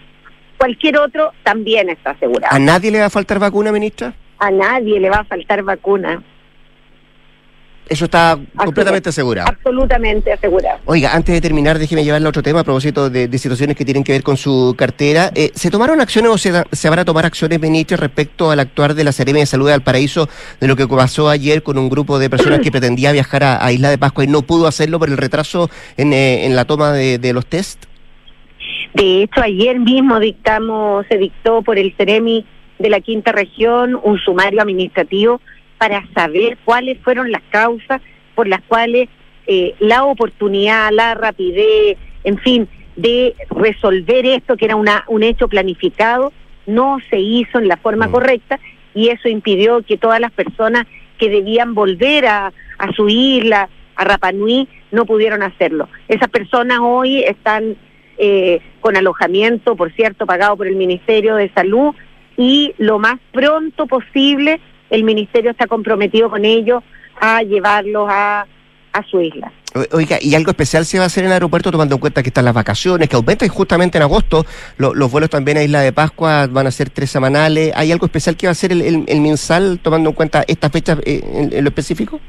cualquier otro también está asegurado. ¿A nadie le va a faltar vacuna, ministra? A nadie le va a faltar vacuna, Eso está completamente asegurado. absolutamente asegurado. Oiga, antes de terminar, déjeme llevarle a otro tema a propósito de, de situaciones que tienen que ver con su cartera. Eh, ¿Se tomaron acciones o se, da- se van a tomar acciones, ministra, respecto al actuar de la Seremi de Salud de Valparaíso, de lo que pasó ayer con un grupo de personas que pretendía viajar a, a Isla de Pascua y no pudo hacerlo por el retraso en, eh, en la toma de, de los test? De hecho, ayer mismo dictamos, se dictó por el CEREMI de la quinta región un sumario administrativo para saber cuáles fueron las causas por las cuales eh, la oportunidad, la rapidez, en fin, de resolver esto, que era una, un hecho planificado, no se hizo en la forma Mm. correcta y eso impidió que todas las personas que debían volver a, a su isla, a Rapanui, no pudieron hacerlo. Esas personas hoy están eh, con alojamiento, por cierto, pagado por el Ministerio de Salud y lo más pronto posible el Ministerio está comprometido con ellos a llevarlos a, a su isla. Oiga, ¿y algo especial se va a hacer en el aeropuerto tomando en cuenta que están las vacaciones, que aumentan justamente en agosto? Lo- los vuelos también a Isla de Pascua van a ser tres semanales. ¿Hay algo especial que va a hacer el, el- el MinSal tomando en cuenta estas fechas eh, en, en lo específico?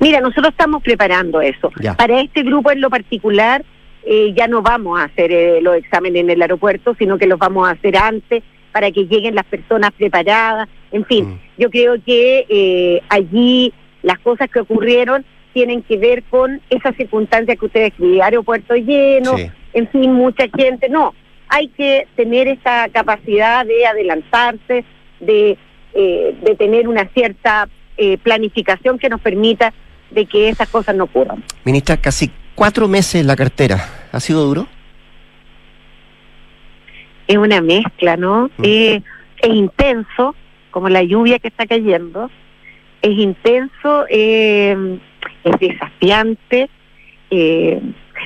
Mira, nosotros estamos preparando eso. Ya. Para este grupo en lo particular, eh, ya no vamos a hacer eh, los exámenes en el aeropuerto, sino que los vamos a hacer antes para que lleguen las personas preparadas. En fin, Mm. yo creo que eh, allí las cosas que ocurrieron tienen que ver con esas circunstancias que usted describe, aeropuerto lleno, Sí. en fin, mucha gente. No, hay que tener esa capacidad de adelantarse, de, eh, de tener una cierta eh, planificación que nos permita de que esas cosas no ocurran. Ministra, casi cuatro meses en la cartera. ¿Ha sido duro? Es una mezcla, ¿no? Mm. Eh, es intenso, como la lluvia que está cayendo, es intenso, eh, es desafiante, eh,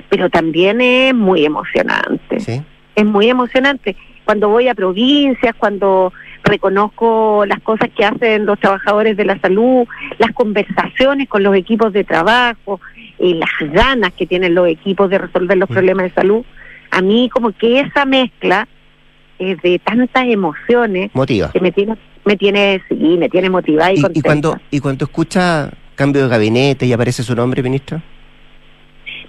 pero también es muy emocionante. Sí. es muy emocionante. Cuando voy a provincias, cuando reconozco las cosas que hacen los trabajadores de la salud, las conversaciones con los equipos de trabajo, y las ganas que tienen los equipos de resolver los problemas de salud, a mí como que esa mezcla eh, de tantas emociones Motiva. que me tiene, me tiene, sí, me tiene motivada y, Y, y cuando, y cuando escucha cambio de gabinete y aparece su nombre, ministra.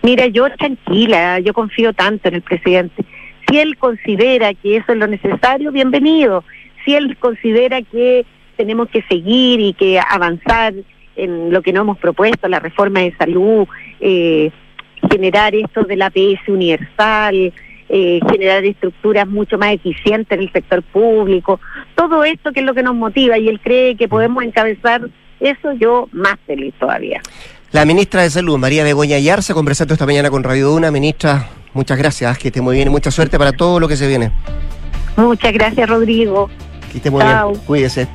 Mira, yo tranquila, yo confío tanto en el presidente. Si él considera que eso es lo necesario, bienvenido. Si él considera que tenemos que seguir y que avanzar en lo que nos hemos propuesto, la reforma de salud, eh, generar esto del APS universal, eh, generar estructuras mucho más eficientes en el sector público, todo esto que es lo que nos motiva y él cree que podemos encabezar eso, yo más feliz todavía. La ministra de Salud, María Begoña Yarza, conversando esta mañana con Radio Duna. Ministra, muchas gracias, que esté muy bien y mucha suerte para todo lo que se viene. Muchas gracias, Rodrigo. Que esté muy Chao. bien, cuídese.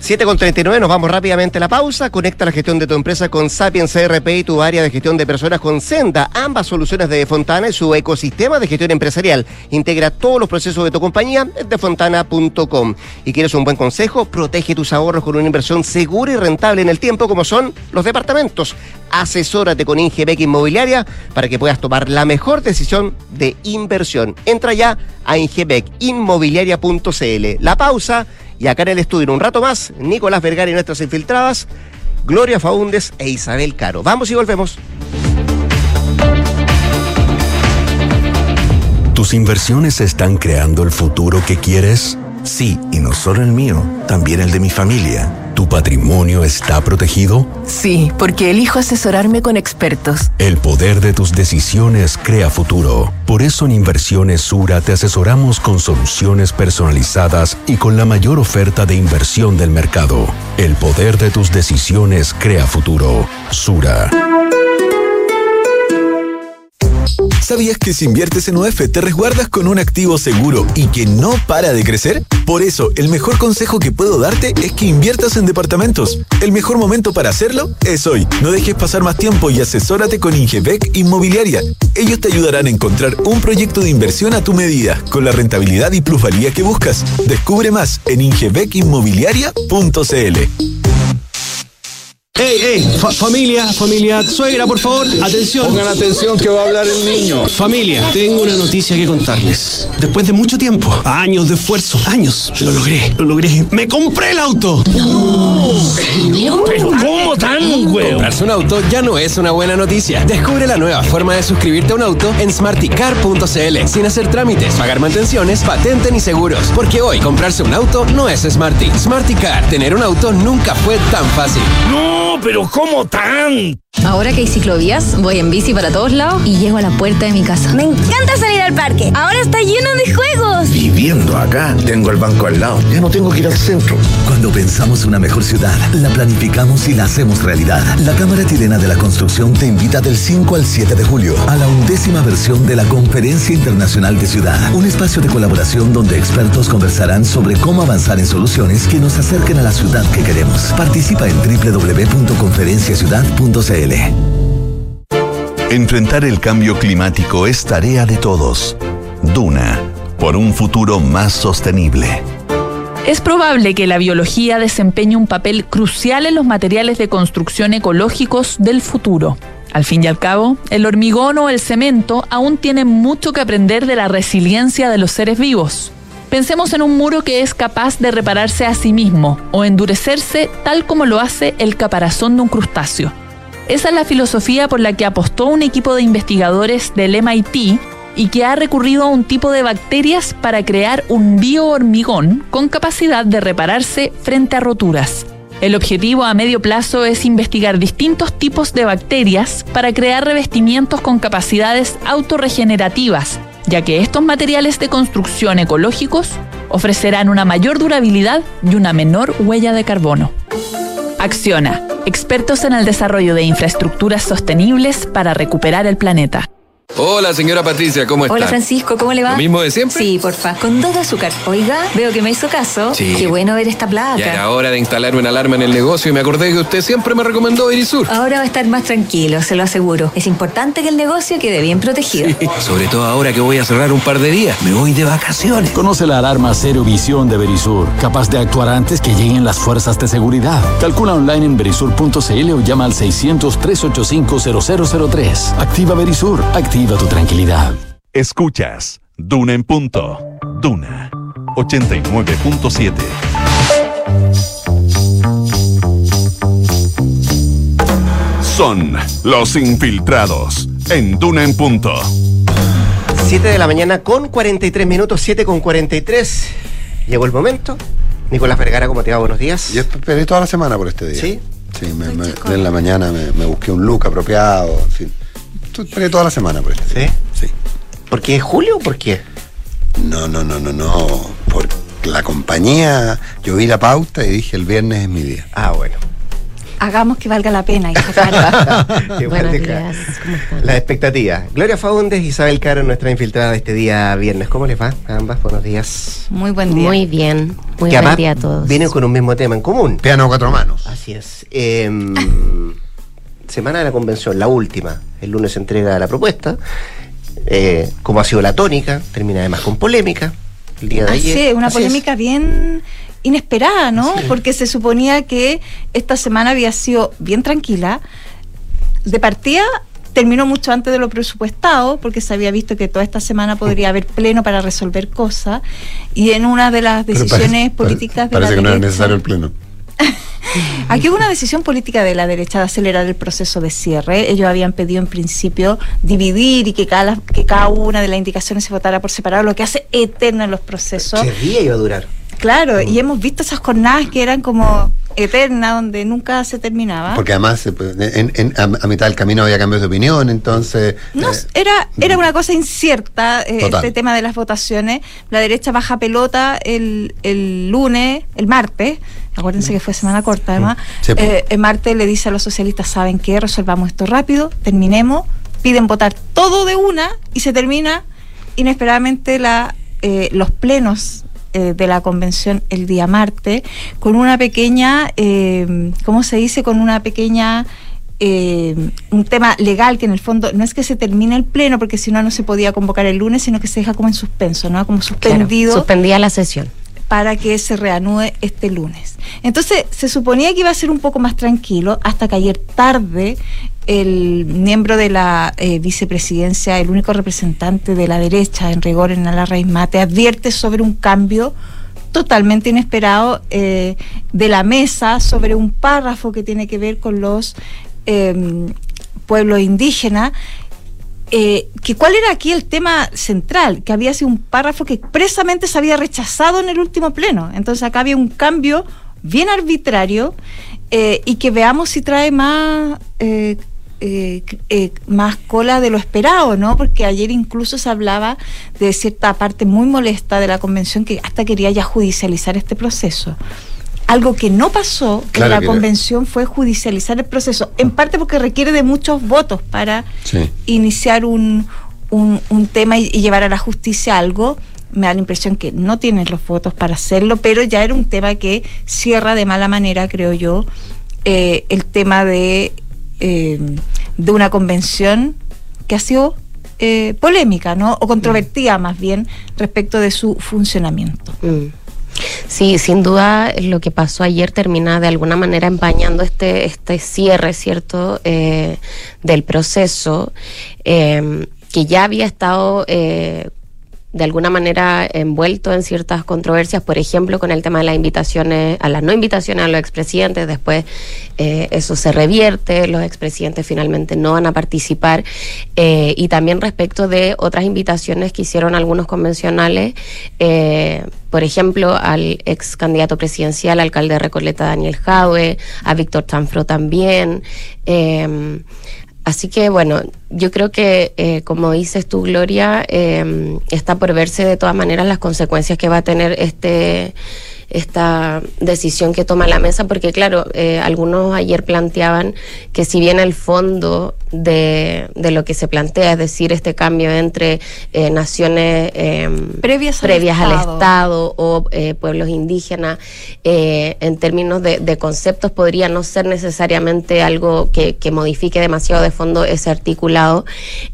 7 con 39, nos vamos rápidamente a la pausa. Conecta la gestión de tu empresa con Sapiens CRP y tu área de gestión de personas con Senda. Ambas soluciones de Fontana y su ecosistema de gestión empresarial. Integra todos los procesos de tu compañía en defontana.com. Y quieres un buen consejo, protege tus ahorros con una inversión segura y rentable en el tiempo como son los departamentos. Asesórate con Ingebec Inmobiliaria para que puedas tomar la mejor decisión de inversión. Entra ya a ingebecinmobiliaria.cl. La pausa y acá en el estudio en un rato más, Nicolás Vergara y nuestras infiltradas, Gloria Faúndes e Isabel Caro. Vamos y volvemos. ¿Tus inversiones están creando el futuro que quieres? Sí, y no solo el mío, también el de mi familia. ¿Tu patrimonio está protegido? Sí, porque elijo asesorarme con expertos. El poder de tus decisiones crea futuro. Por eso en Inversiones Sura te asesoramos con soluciones personalizadas y con la mayor oferta de inversión del mercado. El poder de tus decisiones crea futuro. Sura. ¿Sabías que si inviertes en UF te resguardas con un activo seguro y que no para de crecer? Por eso, el mejor consejo que puedo darte es que inviertas en departamentos. El mejor momento para hacerlo es hoy. No dejes pasar más tiempo y asesórate con Ingebec Inmobiliaria. Ellos te ayudarán a encontrar un proyecto de inversión a tu medida, con la rentabilidad y plusvalía que buscas. Descubre más en ingebecinmobiliaria.cl. ¡Ey, ey! Fa- familia, familia, suegra, por favor, atención. Pongan atención que va a hablar el niño. Familia, tengo una noticia que contarles. Después de mucho tiempo, años de esfuerzo, años, lo logré, lo logré. ¡Me compré el auto! ¿Pero cómo tan, güey? Comprarse un auto ya no es una buena noticia. Descubre la nueva forma de suscribirte a un auto en smarticar.cl sin hacer trámites, pagar mantenciones, patente ni seguros. Porque hoy comprarse un auto no es Smarty. Smarticar, tener un auto nunca fue tan fácil. No, pero ¿cómo tan? Ahora que hay ciclovías, voy en bici para todos lados y llego a la puerta de mi casa. Me encanta salir al parque. Ahora está lleno de juegos. Viviendo acá, tengo el banco al lado. Ya no tengo que ir al centro. Cuando pensamos una mejor ciudad, la planificamos y la hacemos realidad. La Cámara Chilena de la Construcción te invita del 5 al 7 de julio a la undécima versión de la Conferencia Internacional de Ciudad. Un espacio de colaboración donde expertos conversarán sobre cómo avanzar en soluciones que nos acerquen a la ciudad que queremos. Participa en www.conferenciaciudad.cl. Enfrentar el cambio climático es tarea de todos. Duna, por un futuro más sostenible. Es probable que la biología desempeñe un papel crucial en los materiales de construcción ecológicos del futuro. Al fin y al cabo, el hormigón o el cemento aún tienen mucho que aprender de la resiliencia de los seres vivos. Pensemos en un muro que es capaz de repararse a sí mismo o endurecerse tal como lo hace el caparazón de un crustáceo. Esa es la filosofía por la que apostó un equipo de investigadores del MIT y que ha recurrido a un tipo de bacterias para crear un biohormigón con capacidad de repararse frente a roturas. El objetivo a medio plazo es investigar distintos tipos de bacterias para crear revestimientos con capacidades autorregenerativas, ya que estos materiales de construcción ecológicos ofrecerán una mayor durabilidad y una menor huella de carbono. Acciona, expertos en el desarrollo de infraestructuras sostenibles para recuperar el planeta. Hola, señora Patricia, ¿cómo está? Hola Francisco, ¿cómo le va? ¿Lo mismo de siempre? Sí, porfa. Con dos de azúcar. Oiga, veo que me hizo caso. Sí. Qué bueno ver esta Ya era placa. hora de instalar una alarma en el negocio y me acordé que usted siempre me recomendó Verisur. Ahora va a estar más tranquilo, se lo aseguro. Es importante que el negocio quede bien protegido. Sobre todo ahora que voy a cerrar un par de días. Me voy de vacaciones. Conoce la alarma Cero Visión de Verisur, capaz de actuar antes que lleguen las fuerzas de seguridad. Calcula online en verisur.cl o llama al 600-385-0003. Activa Verisur, activa tu tranquilidad. Escuchas Duna en punto. Duna 89.7. Son los infiltrados en Duna en punto. 7 de la mañana con 43 minutos, 7 con 43. Llegó el momento. Nicolás Vergara, ¿cómo te va? Buenos días. Yo esperé toda la semana por este día. ¿Sí? Sí, me- me- en la mañana me, me busqué un look apropiado, en fin. Esperé toda la semana por este día. ¿Sí? Sí. ¿Por qué es julio o por qué? No, no, no, no, no. Por la compañía, yo vi la pauta y dije el viernes es mi día. Ah, bueno. Hagamos que valga la pena. hija Buenos días, ¿cómo están? La expectativa. Gloria Faúndez, Isabel Caro, nuestra infiltrada de este día viernes. ¿Cómo les va a ambas? Buenos días. Muy buen día. Muy bien, muy Que buen día a todos. Vienen con un mismo tema en común. Piano a cuatro manos. Así es. Em, semana de la convención, la última. El lunes se entrega la propuesta. Eh, como ha sido la tónica, termina además con polémica. El día de Así ayer. es, una Así es. polémica bien inesperada, ¿no? Porque se suponía que esta semana había sido bien tranquila. De partida terminó mucho antes de lo presupuestado, porque se había visto que toda esta semana podría haber pleno para resolver cosas. Y en una de las decisiones parece- políticas de Parece la que no era necesario el pleno. Aquí hubo una decisión política de la derecha de acelerar el proceso de cierre. Ellos habían pedido en principio dividir y que cada, que cada una de las indicaciones se votara por separado, lo que hace eterno en los procesos. ¿Qué día iba a durar? Claro, y hemos visto esas jornadas que eran como eternas, donde nunca se terminaba. Porque además se puede- en- en- a, mitad del camino había cambios de opinión, entonces... No, eh, era, era una cosa incierta eh, este tema de las votaciones. La derecha baja pelota el, el lunes, el martes. Acuérdense que fue semana corta, además. Sí, pues. Eh, el martes le dice a los socialistas: ¿saben qué? Resolvamos esto rápido, terminemos. Piden votar todo de una y se termina inesperadamente la, eh, los plenos eh, de la convención el día martes con una pequeña, eh, ¿cómo se dice? Con una pequeña eh, un tema legal que en el fondo no es que se termine el pleno porque si no no se podía convocar el lunes sino que se deja como en suspenso no como Claro, suspendido suspendía la sesión. Para que se reanude este lunes entonces se suponía que iba a ser un poco más tranquilo hasta que ayer tarde el miembro de la eh, vicepresidencia el único representante de la derecha en rigor en la raíz mate advierte sobre un cambio totalmente inesperado eh, de la mesa sobre un párrafo que tiene que ver con los eh, pueblos indígenas. Eh, que cuál era aquí el tema central, que había sido un párrafo que expresamente se había rechazado en el último pleno. Entonces acá había un cambio bien arbitrario eh, y que veamos si trae más eh, eh, eh, más cola de lo esperado, ¿no? Porque ayer incluso se hablaba de cierta parte muy molesta de la convención que hasta quería ya judicializar este proceso. Algo que no pasó Claro en la convención fue judicializar el proceso, en parte porque requiere de muchos votos para Sí. iniciar un, un, un tema y, y llevar a la justicia algo. Me da la impresión que no tienen los votos para hacerlo, pero ya era un tema que cierra de mala manera, creo yo, eh, el tema de, eh, de una convención que ha sido eh, polémica, ¿no? O controvertida más bien respecto de su funcionamiento. Mm. Sí, sin duda lo que pasó ayer termina de alguna manera empañando este, este cierre, ¿cierto?, eh, del proceso, eh, que ya había estado eh, de alguna manera envuelto en ciertas controversias, por ejemplo, con el tema de las invitaciones, a las no invitaciones a los expresidentes, después eh, eso se revierte, los expresidentes finalmente no van a participar, eh, y también respecto de otras invitaciones que hicieron algunos convencionales, eh, por ejemplo, al ex candidato presidencial, alcalde de Recoleta, Daniel Jaue, a Víctor Chanfro también. Así que bueno, yo creo que eh, como dices tú, Gloria, eh, está por verse de todas maneras las consecuencias que va a tener este esta decisión que toma la mesa, porque claro, eh, algunos ayer planteaban que si bien el fondo de, de lo que se plantea, es decir, este cambio entre eh, naciones eh, Previas al Estado. Estado o eh, pueblos indígenas, eh, en términos de, de conceptos, podría no ser necesariamente algo que, que modifique demasiado de fondo ese articulado.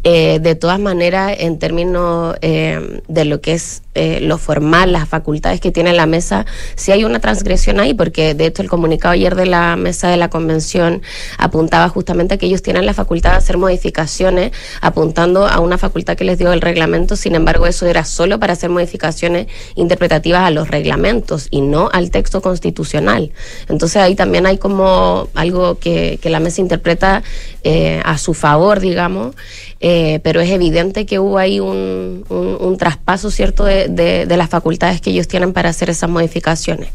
Eh, de todas maneras, en términos eh, de lo que es eh, lo formal, las facultades que tiene la mesa, sí hay una transgresión ahí, porque de hecho el comunicado ayer de la mesa de la convención apuntaba justamente a que ellos tienen la facultad de hacer modificaciones, apuntando a una facultad que les dio el reglamento, sin embargo eso era solo para hacer modificaciones interpretativas a los reglamentos y no al texto constitucional. Entonces ahí también hay como algo que, que la mesa interpreta eh, a su favor, digamos, eh, pero es evidente que hubo ahí un, un- un traspaso, ¿cierto?, de, de- de las facultades que ellos tienen para hacer esas modificaciones.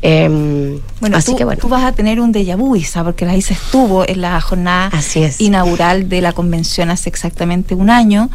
Em, Bueno, así tú, que bueno. tú vas a tener un déjà vu, Isa, porque la ISA estuvo en la jornada inaugural de la convención hace exactamente un año.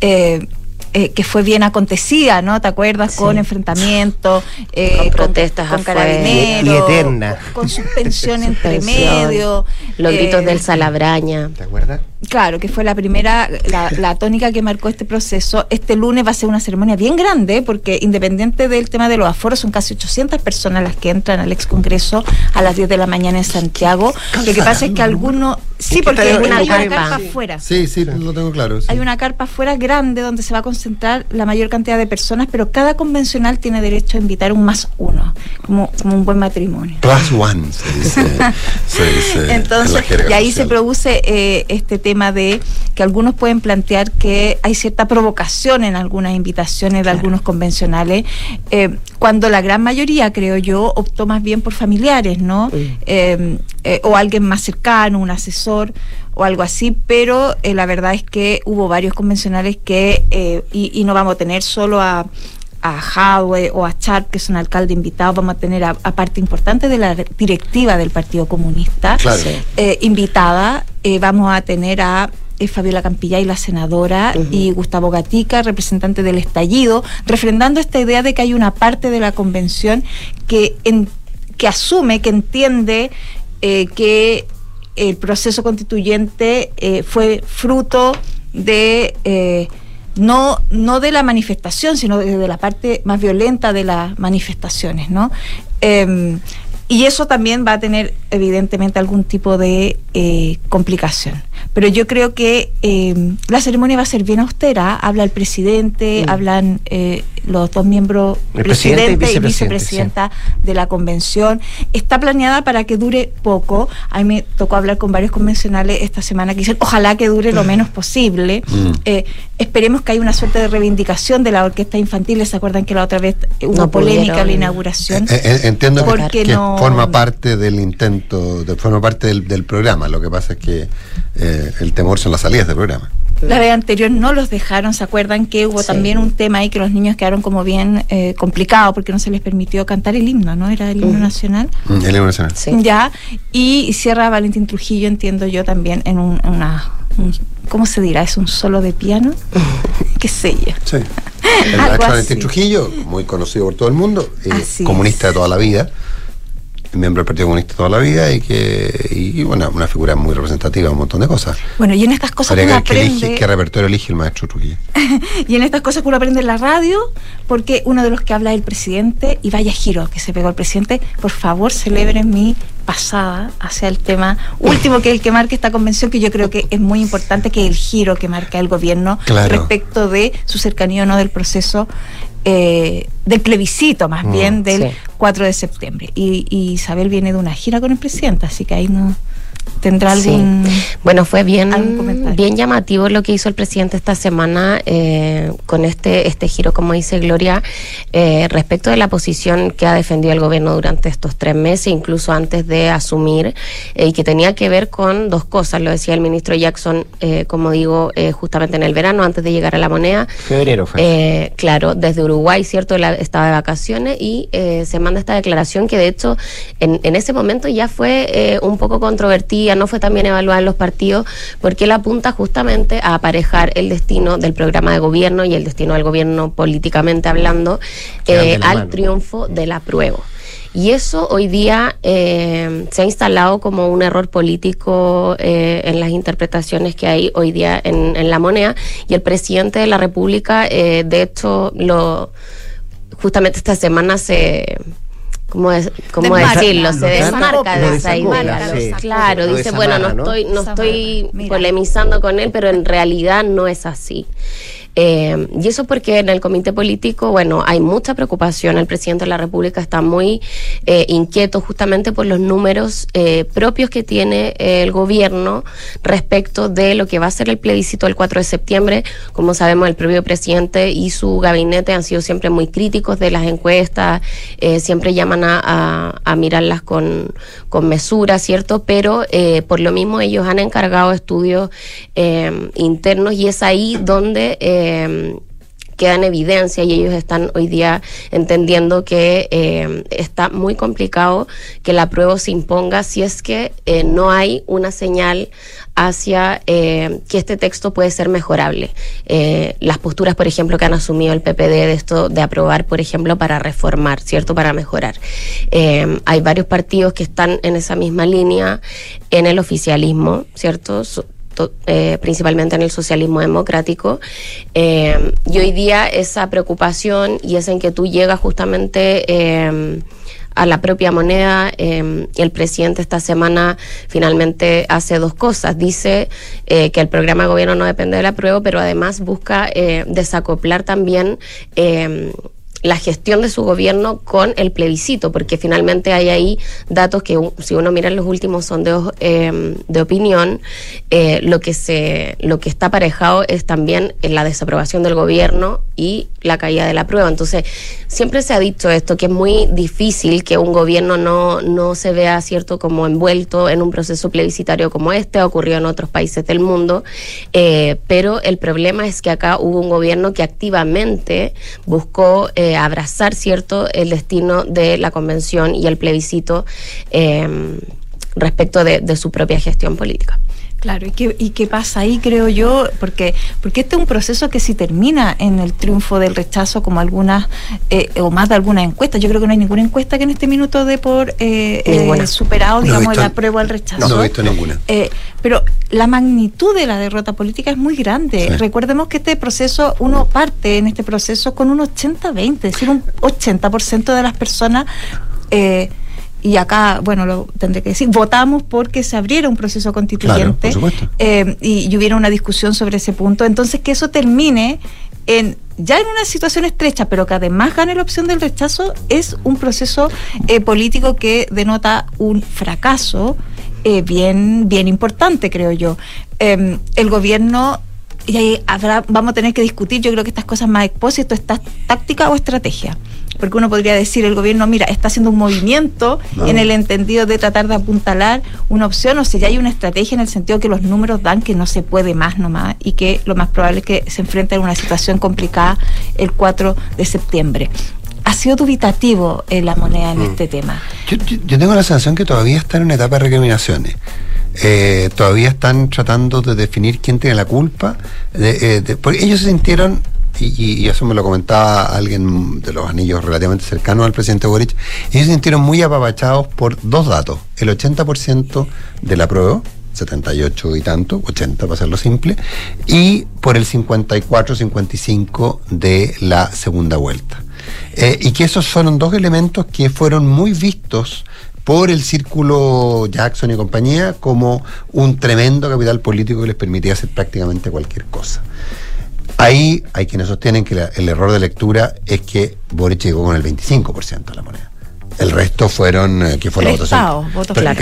eh, eh, que fue bien acontecida, ¿no? ¿Te acuerdas? Con enfrentamientos, eh, Con protestas con, afuera. carabineros, Y eterna. con, con suspensión entre medio. Los gritos eh, del Salabraña. ¿Te acuerdas? Claro, que fue la primera, la, la tónica que marcó este proceso. Este lunes va a ser una ceremonia bien grande, porque independiente del tema de los aforos, son casi 800 personas las que entran al ex Congreso a las 10 de la mañana en Santiago. Lo que pasa es que algunos. Sí, ¿En qué porque hay una, carpa Sí. afuera. Sí, sí, lo tengo claro. sí. Hay una carpa afuera grande donde se va a concentrar la mayor cantidad de personas, pero cada convencional tiene derecho a invitar un más uno, como, como un buen matrimonio. Plus one, se dice. se dice en Entonces, y ahí se produce eh, este tema de que algunos pueden plantear que hay cierta provocación en algunas invitaciones de algunos convencionales, eh, cuando la gran mayoría, creo yo, optó más bien por familiares, ¿no? Eh, eh, o alguien más cercano, un asesor o algo así, pero eh, la verdad es que hubo varios convencionales que, eh, y, y no vamos a tener solo a a Jadwe o a Char, que son alcalde invitados, vamos a tener a, a parte importante de la directiva del Partido Comunista Claro. Eh, invitada. Eh, vamos a tener a eh, Fabiola Campillay, la senadora, y Gustavo Gatica, representante del estallido, refrendando esta idea de que hay una parte de la convención que, en- que asume, que entiende eh, que el proceso constituyente eh, fue fruto de eh, no, no de la manifestación, sino de, la parte más violenta de las manifestaciones, ¿no? Em, y eso también va a tener, evidentemente, algún tipo de eh, complicación. Pero yo creo que em, la ceremonia va a ser bien austera. Habla el presidente, hablan eh, los dos miembros, El presidente y presidente y vicepresidente, vicepresidenta de la convención. Está planeada para que dure poco. A mí me tocó hablar con varios convencionales esta semana que dicen, ojalá que dure lo menos posible. Mm. Eh, esperemos que haya una suerte de reivindicación de la orquesta infantil. ¿Se acuerdan que la otra vez eh, hubo No polémica pudieron. a la inauguración? Eh, eh, entiendo que, Porque que no- forma parte del intento, de, forma parte del, del programa. Lo que pasa es que eh, el temor son las salidas del programa. La vez anterior no los dejaron, ¿se acuerdan que hubo también un tema ahí que los niños quedaron como bien eh, complicados porque no se les permitió cantar el himno, ¿no? Era el himno nacional. Mm, El himno nacional. Ya, y cierra Valentín Trujillo, entiendo yo también, en un, una, un- ¿cómo se dirá? ¿Es un solo de piano? ¿Qué sé yo? Sí. El Valentín. Trujillo, muy conocido por todo el mundo, eh, comunista de toda la vida, miembro del Partido Comunista toda la vida y que y, bueno, una figura muy representativa un montón de cosas. Bueno, y en estas cosas uno que elige- aprende... qué repertorio elige el maestro Trujillo. Y en estas cosas que uno aprende en la radio, porque uno de los que habla es el presidente, y vaya giro que se pegó el presidente, por favor celebren mi pasada hacia el tema último, que es el que marca esta convención, que yo creo que es muy importante, que es el giro que marca el gobierno Claro. respecto de su cercanía o no del proceso. Eh, del plebiscito más Mm, bien del sí. 4 de septiembre y, y Isabel viene de una gira con el presidente así que ahí no tendrá Sí. Bueno, fue bien, bien llamativo lo que hizo el presidente esta semana eh, con este, este giro, como dice Gloria, eh, respecto de la posición que ha defendido el gobierno durante estos tres meses, incluso antes de asumir, eh, y que tenía que ver con dos cosas, lo decía el ministro Jackson, eh, como digo, eh, justamente en el verano, antes de llegar a la moneda, Febrero fue. eh, claro, desde Uruguay, ¿cierto? Estaba de vacaciones y eh, se manda esta declaración que de hecho en, en ese momento ya fue eh, un poco controvertida, no fue tan bien evaluada en los partidos, porque él apunta justamente a aparejar el destino del programa de gobierno y el destino del gobierno políticamente hablando eh, al mano. triunfo del apruebo. Y eso hoy día eh, se ha instalado como un error político eh, en las interpretaciones que hay hoy día en, en la moneda. Y el presidente de la República, eh, de hecho, lo justamente esta semana se ¿cómo, es, cómo decirlo? Se desmarca desmarca, de esa idea. Claro, dice, bueno, no estoy, no estoy Mira. polemizando con él, pero en realidad no es así. Eh, y eso porque en el comité político, bueno, hay mucha preocupación. El presidente de la República está muy eh, inquieto justamente por los números eh, propios que tiene el gobierno respecto de lo que va a ser el plebiscito el 4 de septiembre. Como sabemos, el propio presidente y su gabinete han sido siempre muy críticos de las encuestas, eh, siempre llaman a mirarlas con, con mesura, ¿cierto? Pero eh, por lo mismo ellos han encargado estudios eh, internos y es ahí donde... queda en evidencia y ellos están hoy día entendiendo que eh, está muy complicado que la prueba se imponga si es que eh, no hay una señal hacia eh, que este texto puede ser mejorable. Las posturas, por ejemplo, que han asumido el PPD de esto de aprobar, por ejemplo, para reformar, ¿cierto? Para mejorar. Hay varios partidos que están en esa misma línea en el oficialismo, ¿cierto? To- eh, principalmente en el socialismo democrático. Eh, y hoy día esa preocupación y esa inquietud llega justamente eh, a la propia moneda. El presidente esta semana finalmente hace dos cosas. Dice que el programa de gobierno no depende de la prueba, pero además busca desacoplar también. La gestión de su gobierno con el plebiscito, porque finalmente hay ahí datos que si uno mira los últimos sondeos eh, de opinión, eh, lo que se, lo que está aparejado es también la desaprobación del gobierno y la caída de la prueba. Entonces, siempre se ha dicho esto, que es muy difícil que un gobierno no, no se vea cierto como envuelto en un proceso plebiscitario como este, ha ocurrido en otros países del mundo, eh, pero el problema es que acá hubo un gobierno que activamente buscó eh, abrazar cierto el destino de la convención y el plebiscito eh, respecto de, de su propia gestión política. Claro, ¿y qué, ¿y qué pasa ahí, creo yo? Porque, porque este es un proceso que si termina en el triunfo del rechazo, como algunas, eh, o más de algunas encuestas, yo creo que no hay ninguna encuesta que en este minuto dé por eh, eh, superado, No digamos, visto- el apruebo al rechazo. No he visto ninguna. Eh, pero la magnitud de la derrota política es muy grande. Sí. Recordemos que este proceso, uno parte en este proceso con un 80-20, es decir, un 80% de las personas... eh, y acá, bueno, lo tendré que decir, votamos porque se abriera un proceso constituyente Claro, por supuesto. eh, y, y hubiera una discusión sobre ese punto. Entonces, que eso termine en ya en una situación estrecha, pero que además gane la opción del rechazo, es un proceso eh, político que denota un fracaso eh, bien, bien importante, creo yo. Eh, el gobierno, y ahí habrá, vamos a tener que discutir, yo creo que estas cosas más expósito, ¿está táctica o estrategia? Porque uno podría decir, el gobierno, mira, está haciendo un movimiento No. en el entendido de tratar de apuntalar una opción, o sea, ya hay una estrategia en el sentido que los números dan que no se puede más nomás y que lo más probable es que se enfrente a una situación complicada el 4 de septiembre. Ha sido dubitativo eh, la moneda en Mm. este tema. Yo, yo- yo tengo la sensación que todavía están en una etapa de recriminaciones. Eh, todavía están tratando de definir quién tiene la culpa. de- eh, de- porque ellos se sintieron, y, y- eso me lo comentaba alguien de los anillos relativamente cercanos al presidente Boric, ellos se sintieron muy apapachados por dos datos. El 80% de la prueba, 78 y tanto, 80 para hacerlo simple, y por el 54-55 de la segunda vuelta. Eh, y que esos fueron dos elementos que fueron muy vistos por el círculo Jackson y compañía como un tremendo capital político que les permitía hacer prácticamente cualquier cosa. Ahí hay quienes sostienen que la- el error de lectura es que Boric llegó con el 25% de la moneda. El resto fueron, eh, que fue la votación.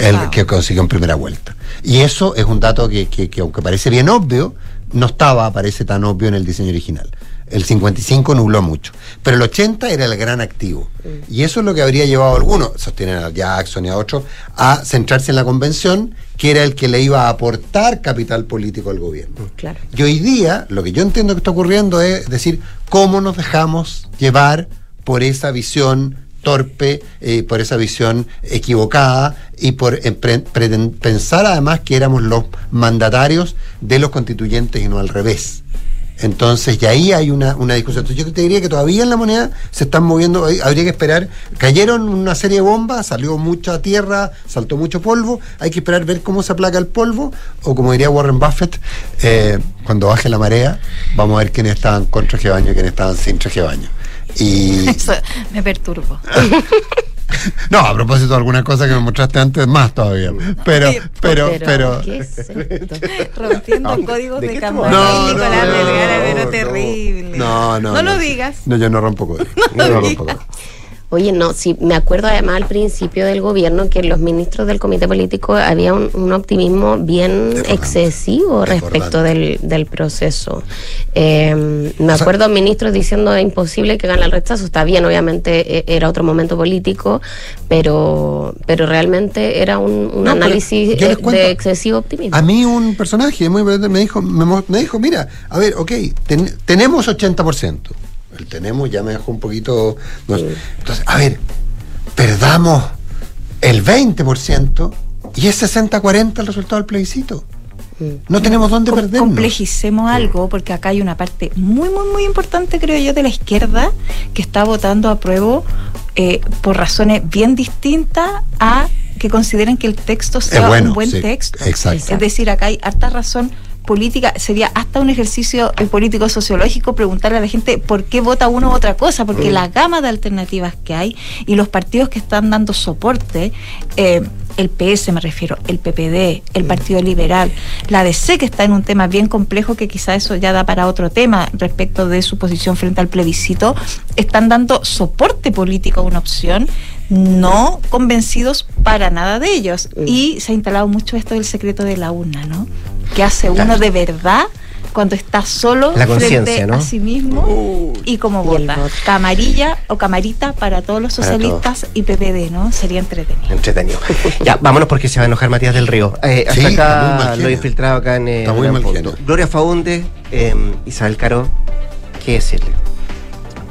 el que consiguió en primera vuelta. Y eso es un dato que, que- que aunque parece bien obvio, no estaba, parece tan obvio en el diseño original. El 55 nubló mucho. Pero el 80 era el gran activo. Y eso es lo que habría llevado a algunos, sostienen a Jackson y a otros, a centrarse en la convención, que era el que le iba a aportar capital político al gobierno. Claro. Y hoy día lo que yo entiendo que está ocurriendo es decir, cómo nos dejamos llevar por esa visión torpe, eh, por esa visión equivocada y por eh, pre- pensar además que éramos los mandatarios de los constituyentes y no al revés. Entonces, y ahí hay una, una discusión. Entonces, yo te diría que todavía en la moneda se están moviendo, habría que esperar. Cayeron una serie de bombas, salió mucha tierra, saltó mucho polvo. Hay que esperar ver cómo se aplaca el polvo, o como diría Warren Buffett, eh, cuando baje la marea, vamos a ver quiénes estaban con traje de baño y quiénes estaban sin traje de baño. Y Eso me perturbo. no, a propósito de algunas cosas que me mostraste antes, más todavía. Pero, pero, pero. ¿qué es esto? Rompiendo No. códigos ¿De de? Ay, No, Nicolás no, Vergara, no, pero no. terrible. No, no. No lo digas. No, yo no rompo código. No, lo rompo código. Oye, no, sí, me acuerdo además al principio del gobierno que los ministros del comité político había un, un optimismo bien excesivo respecto del, del proceso. Eh, me acuerdo ministros diciendo es imposible que gane el rechazo. Está bien, obviamente eh, era otro momento político, pero, pero realmente era un, un No, pero análisis eh, cuento, de excesivo optimismo. A mí un personaje muy brillante me dijo, me dijo, mira, a ver, ok, ten- tenemos 80%. El tenemos ya me dejó un poquito... no sé. Entonces, a ver, perdamos el 20% y es 60-40 el resultado del plebiscito. No tenemos dónde Com- perdernos. Complejicemos algo, porque acá hay una parte muy, muy, muy importante, creo yo, de la izquierda que está votando a prueba eh, por razones bien distintas a que consideren que el texto sea bueno, un buen sí, texto. exacto. Es decir, acá hay harta razón política, sería hasta un ejercicio eh, político sociológico preguntarle a la gente por qué vota uno u otra cosa, porque Mm. la gama de alternativas que hay y los partidos que están dando soporte, eh, el PS me refiero, el PPD, el. Partido Liberal, la DC que está en un tema bien complejo que quizá eso ya da para otro tema respecto de su posición frente al plebiscito, están dando soporte político a una opción, no convencidos para nada de ellos. Mm. Y se ha instalado mucho esto del secreto de la urna, ¿no? Que hace uno de verdad cuando está solo La frente conciencia, ¿no? a sí mismo y como vota. Camarilla o camarita para todos los socialistas y PPD, ¿no? Sería entretenido. Entretenido. ya, vámonos porque se va a enojar Matías del Río. Eh, hasta Sí, acá lo genio. infiltrado acá en eh, Está muy. Gloria Faunde, eh, Isabel Caro, ¿qué decirle?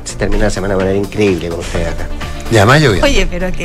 Se termina la semana de manera increíble con ustedes acá. Y además lloviendo. Oye, pero que